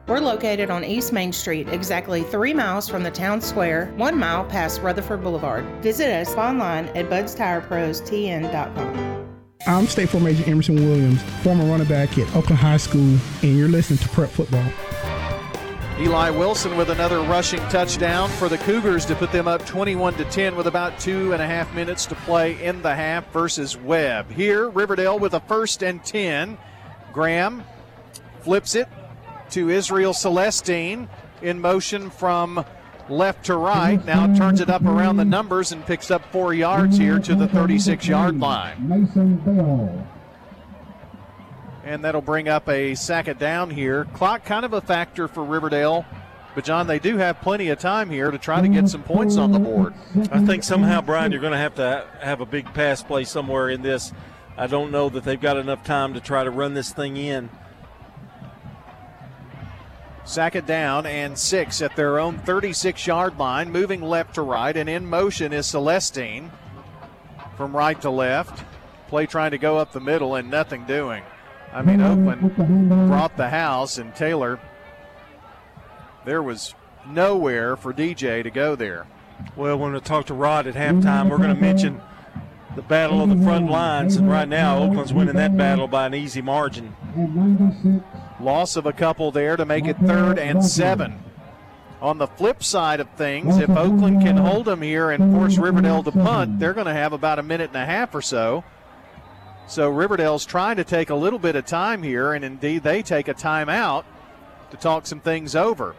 We're located on East Main Street, exactly three miles from the town square, one mile past Rutherford Boulevard. Visit us online at budstirepros.tn.com. I'm State Farm Agent Emerson Williams, former running back at Oakland High School, and you're listening to Prep Football. Eli Wilson with another rushing touchdown for the Cougars to put them up 21 to 10 with about two and a half minutes to play in the half versus Webb. Here, Riverdale with a first and 10. Graham flips it to Israel Celestine in motion from left to right. Now turns it up around the numbers and picks up four yards here to the 36 yard line. Mason Bell. And that'll bring up a second down here. Clock kind of a factor for Riverdale. But, John, they do have plenty of time here to try to get some points on the board. I think somehow, Brian, you're going to have to have a big pass play somewhere in this. I don't know that they've got enough time to try to run this thing in. Second down and six at their own 36 yard line, moving left to right, and in motion is Celestine from right to left. Play trying to go up the middle and nothing doing. I mean, Oakland brought the house, and Taylor, there was nowhere for DJ to go there. Well, when we talk to Rod at halftime, we're going to mention the battle of the front lines, and right now Oakland's winning that battle by an easy margin. Loss of a couple there to make it third and seven. On the flip side of things, if Oakland can hold them here and force Riverdale to punt, they're going to have about a minute and a half or so. So Riverdale's trying to take a little bit of time here, and indeed they take a timeout to talk some things over.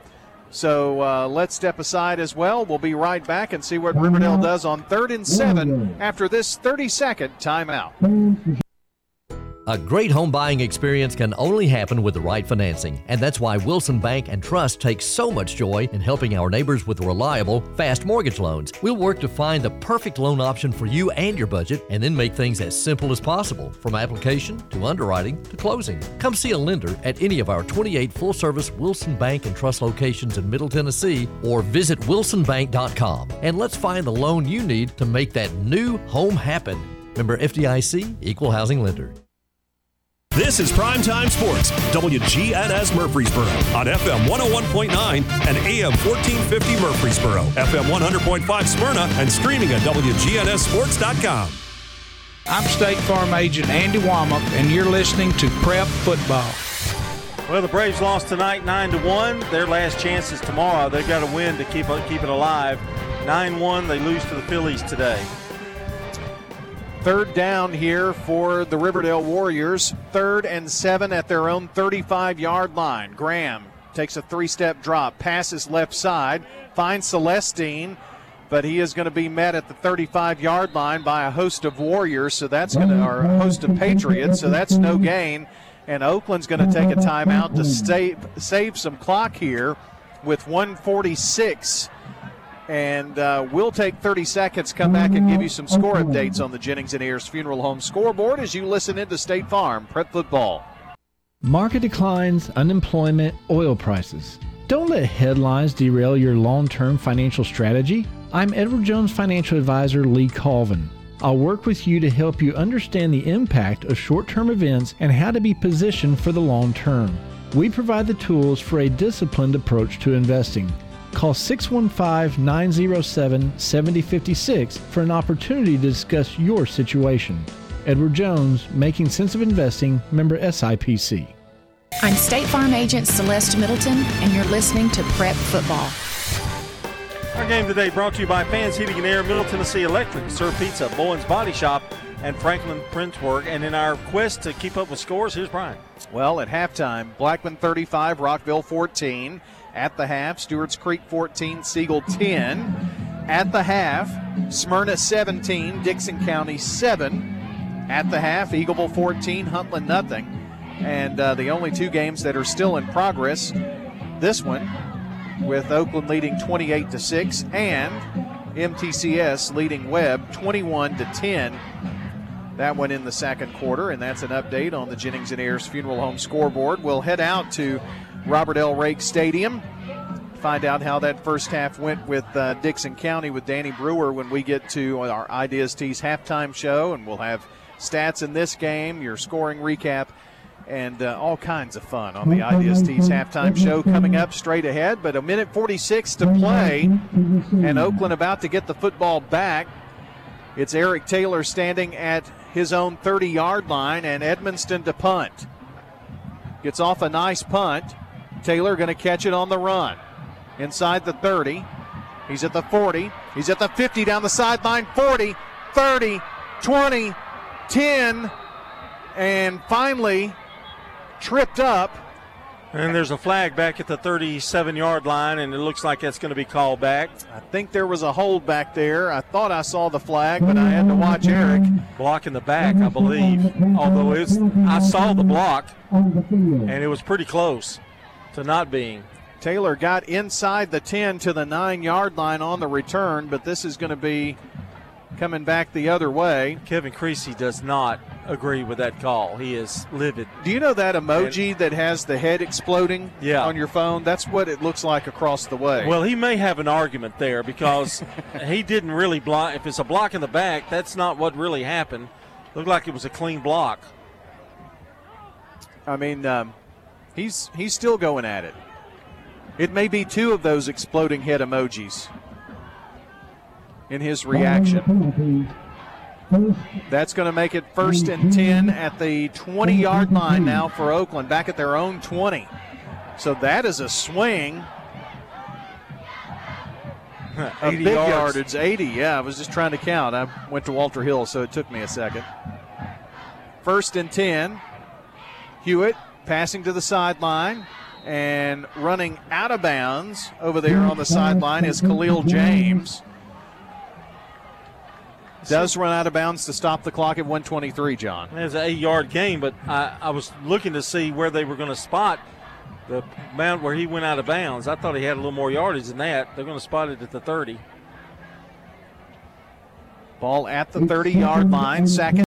So uh, let's step aside as well. We'll be right back and see what Riverdale does on third and seven after this 30 second timeout. A great home buying experience can only happen with the right financing, and that's why Wilson Bank and Trust takes so much joy in helping our neighbors with reliable, fast mortgage loans. We'll work to find the perfect loan option for you and your budget, and then make things as simple as possible, from application to underwriting to closing. Come see a lender at any of our 28 full service Wilson Bank and Trust locations in Middle Tennessee, or visit wilsonbank.com, and let's find the loan you need to make that new home happen. Member FDIC, Equal Housing Lender. This is Primetime Sports, WGNS Murfreesboro, on FM 101.9 and AM 1450 Murfreesboro, FM 100.5 Smyrna, and streaming at WGNSSports.com. I'm State Farm Agent Andy Womack, and you're listening to Prep Football. Well, the Braves lost tonight, nine to one. Their last chance is tomorrow. They've got to win to keep keep it alive. Nine one. They lose to the Phillies today. Third down here for the Riverdale Warriors. Third and seven at their own 35 yard line. Graham takes a three step drop, passes left side, finds Celestine, but he is going to be met at the 35 yard line by a host of Warriors, so that's going to, or a host of Patriots, so that's no gain. And Oakland's going to take a timeout to save, save some clock here with 146. And uh, we'll take 30 seconds, come back and give you some score updates on the Jennings and Ayers Funeral Home scoreboard as you listen into State Farm Prep Football. Market declines, unemployment, oil prices. Don't let headlines derail your long term financial strategy. I'm Edward Jones financial advisor Lee Colvin. I'll work with you to help you understand the impact of short term events and how to be positioned for the long term. We provide the tools for a disciplined approach to investing. Call 615 907 7056 for an opportunity to discuss your situation. Edward Jones, Making Sense of Investing, member SIPC. I'm State Farm Agent Celeste Middleton, and you're listening to Prep Football. Our game today brought to you by Fans Heating and Air, Middle Tennessee Electric, Sir Pizza, Bowen's Body Shop, and Franklin Printwork. And in our quest to keep up with scores, here's Brian. Well, at halftime, Blackman 35, Rockvale 14. At the half, Stewart's Creek 14, Siegel 10. At the half, Smyrna 17, Dickson County 7. At the half, Eagleville 14, Huntland nothing. And uh, the only two games that are still in progress, this one with Oakland leading 28 to 6 and MTCS leading Webb 21 to 10. That one in the second quarter, and that's an update on the Jennings and Ayers Funeral Home scoreboard. We'll head out to Robert L. Rake Stadium. Find out how that first half went with uh, Dickson County with Danny Brewer when we get to our Ideas Tees halftime show, and we'll have stats in this game, your scoring recap, and uh, all kinds of fun on the Ideas Tees halftime show coming up straight ahead. But a minute 46 to play, and Oakland about to get the football back. It's Eric Taylor standing at his own 30 yard line, and Edmonston to punt. Gets off a nice punt. Taylor going to catch it on the run. Inside the 30. He's at the 40. He's at the 50 down the sideline. 40, 30, 20, 10, and finally tripped up. And there's a flag back at the 37 yard line, and it looks like that's going to be called back. I think there was a hold back there. I thought I saw the flag, but I had to watch Eric. Blocking the back, I believe. Although it's, I saw the block, and it was pretty close to not being. Taylor got inside the 10 to the 9 yard line on the return, but this is going to be coming back the other way. Kevin Creasy does not agree with that call. He is livid. Do you know that emoji that has the head exploding yeah. on your phone? That's what it looks like across the way. Well, he may have an argument there because (laughs) he didn't really block. If it's a block in the back, that's not what really happened. Looked like it was a clean block. I mean, um, he's he's still going at it. It may be two of those exploding head emojis in his reaction. That's going to make it first and 10 at the 20 yard line now for Oakland, back at their own 20. So that is a swing. (laughs) a big yards. yardage, 80. Yeah, I was just trying to count. I went to Walter Hill, so it took me a second. First and 10. Hewitt passing to the sideline and running out of bounds over there on the sideline is Khalil James. Does run out of bounds to stop the clock at 123, John. It was an eight yard game, but I, I was looking to see where they were going to spot the mound where he went out of bounds. I thought he had a little more yardage than that. They're going to spot it at the 30. Ball at the 30 yard line. Second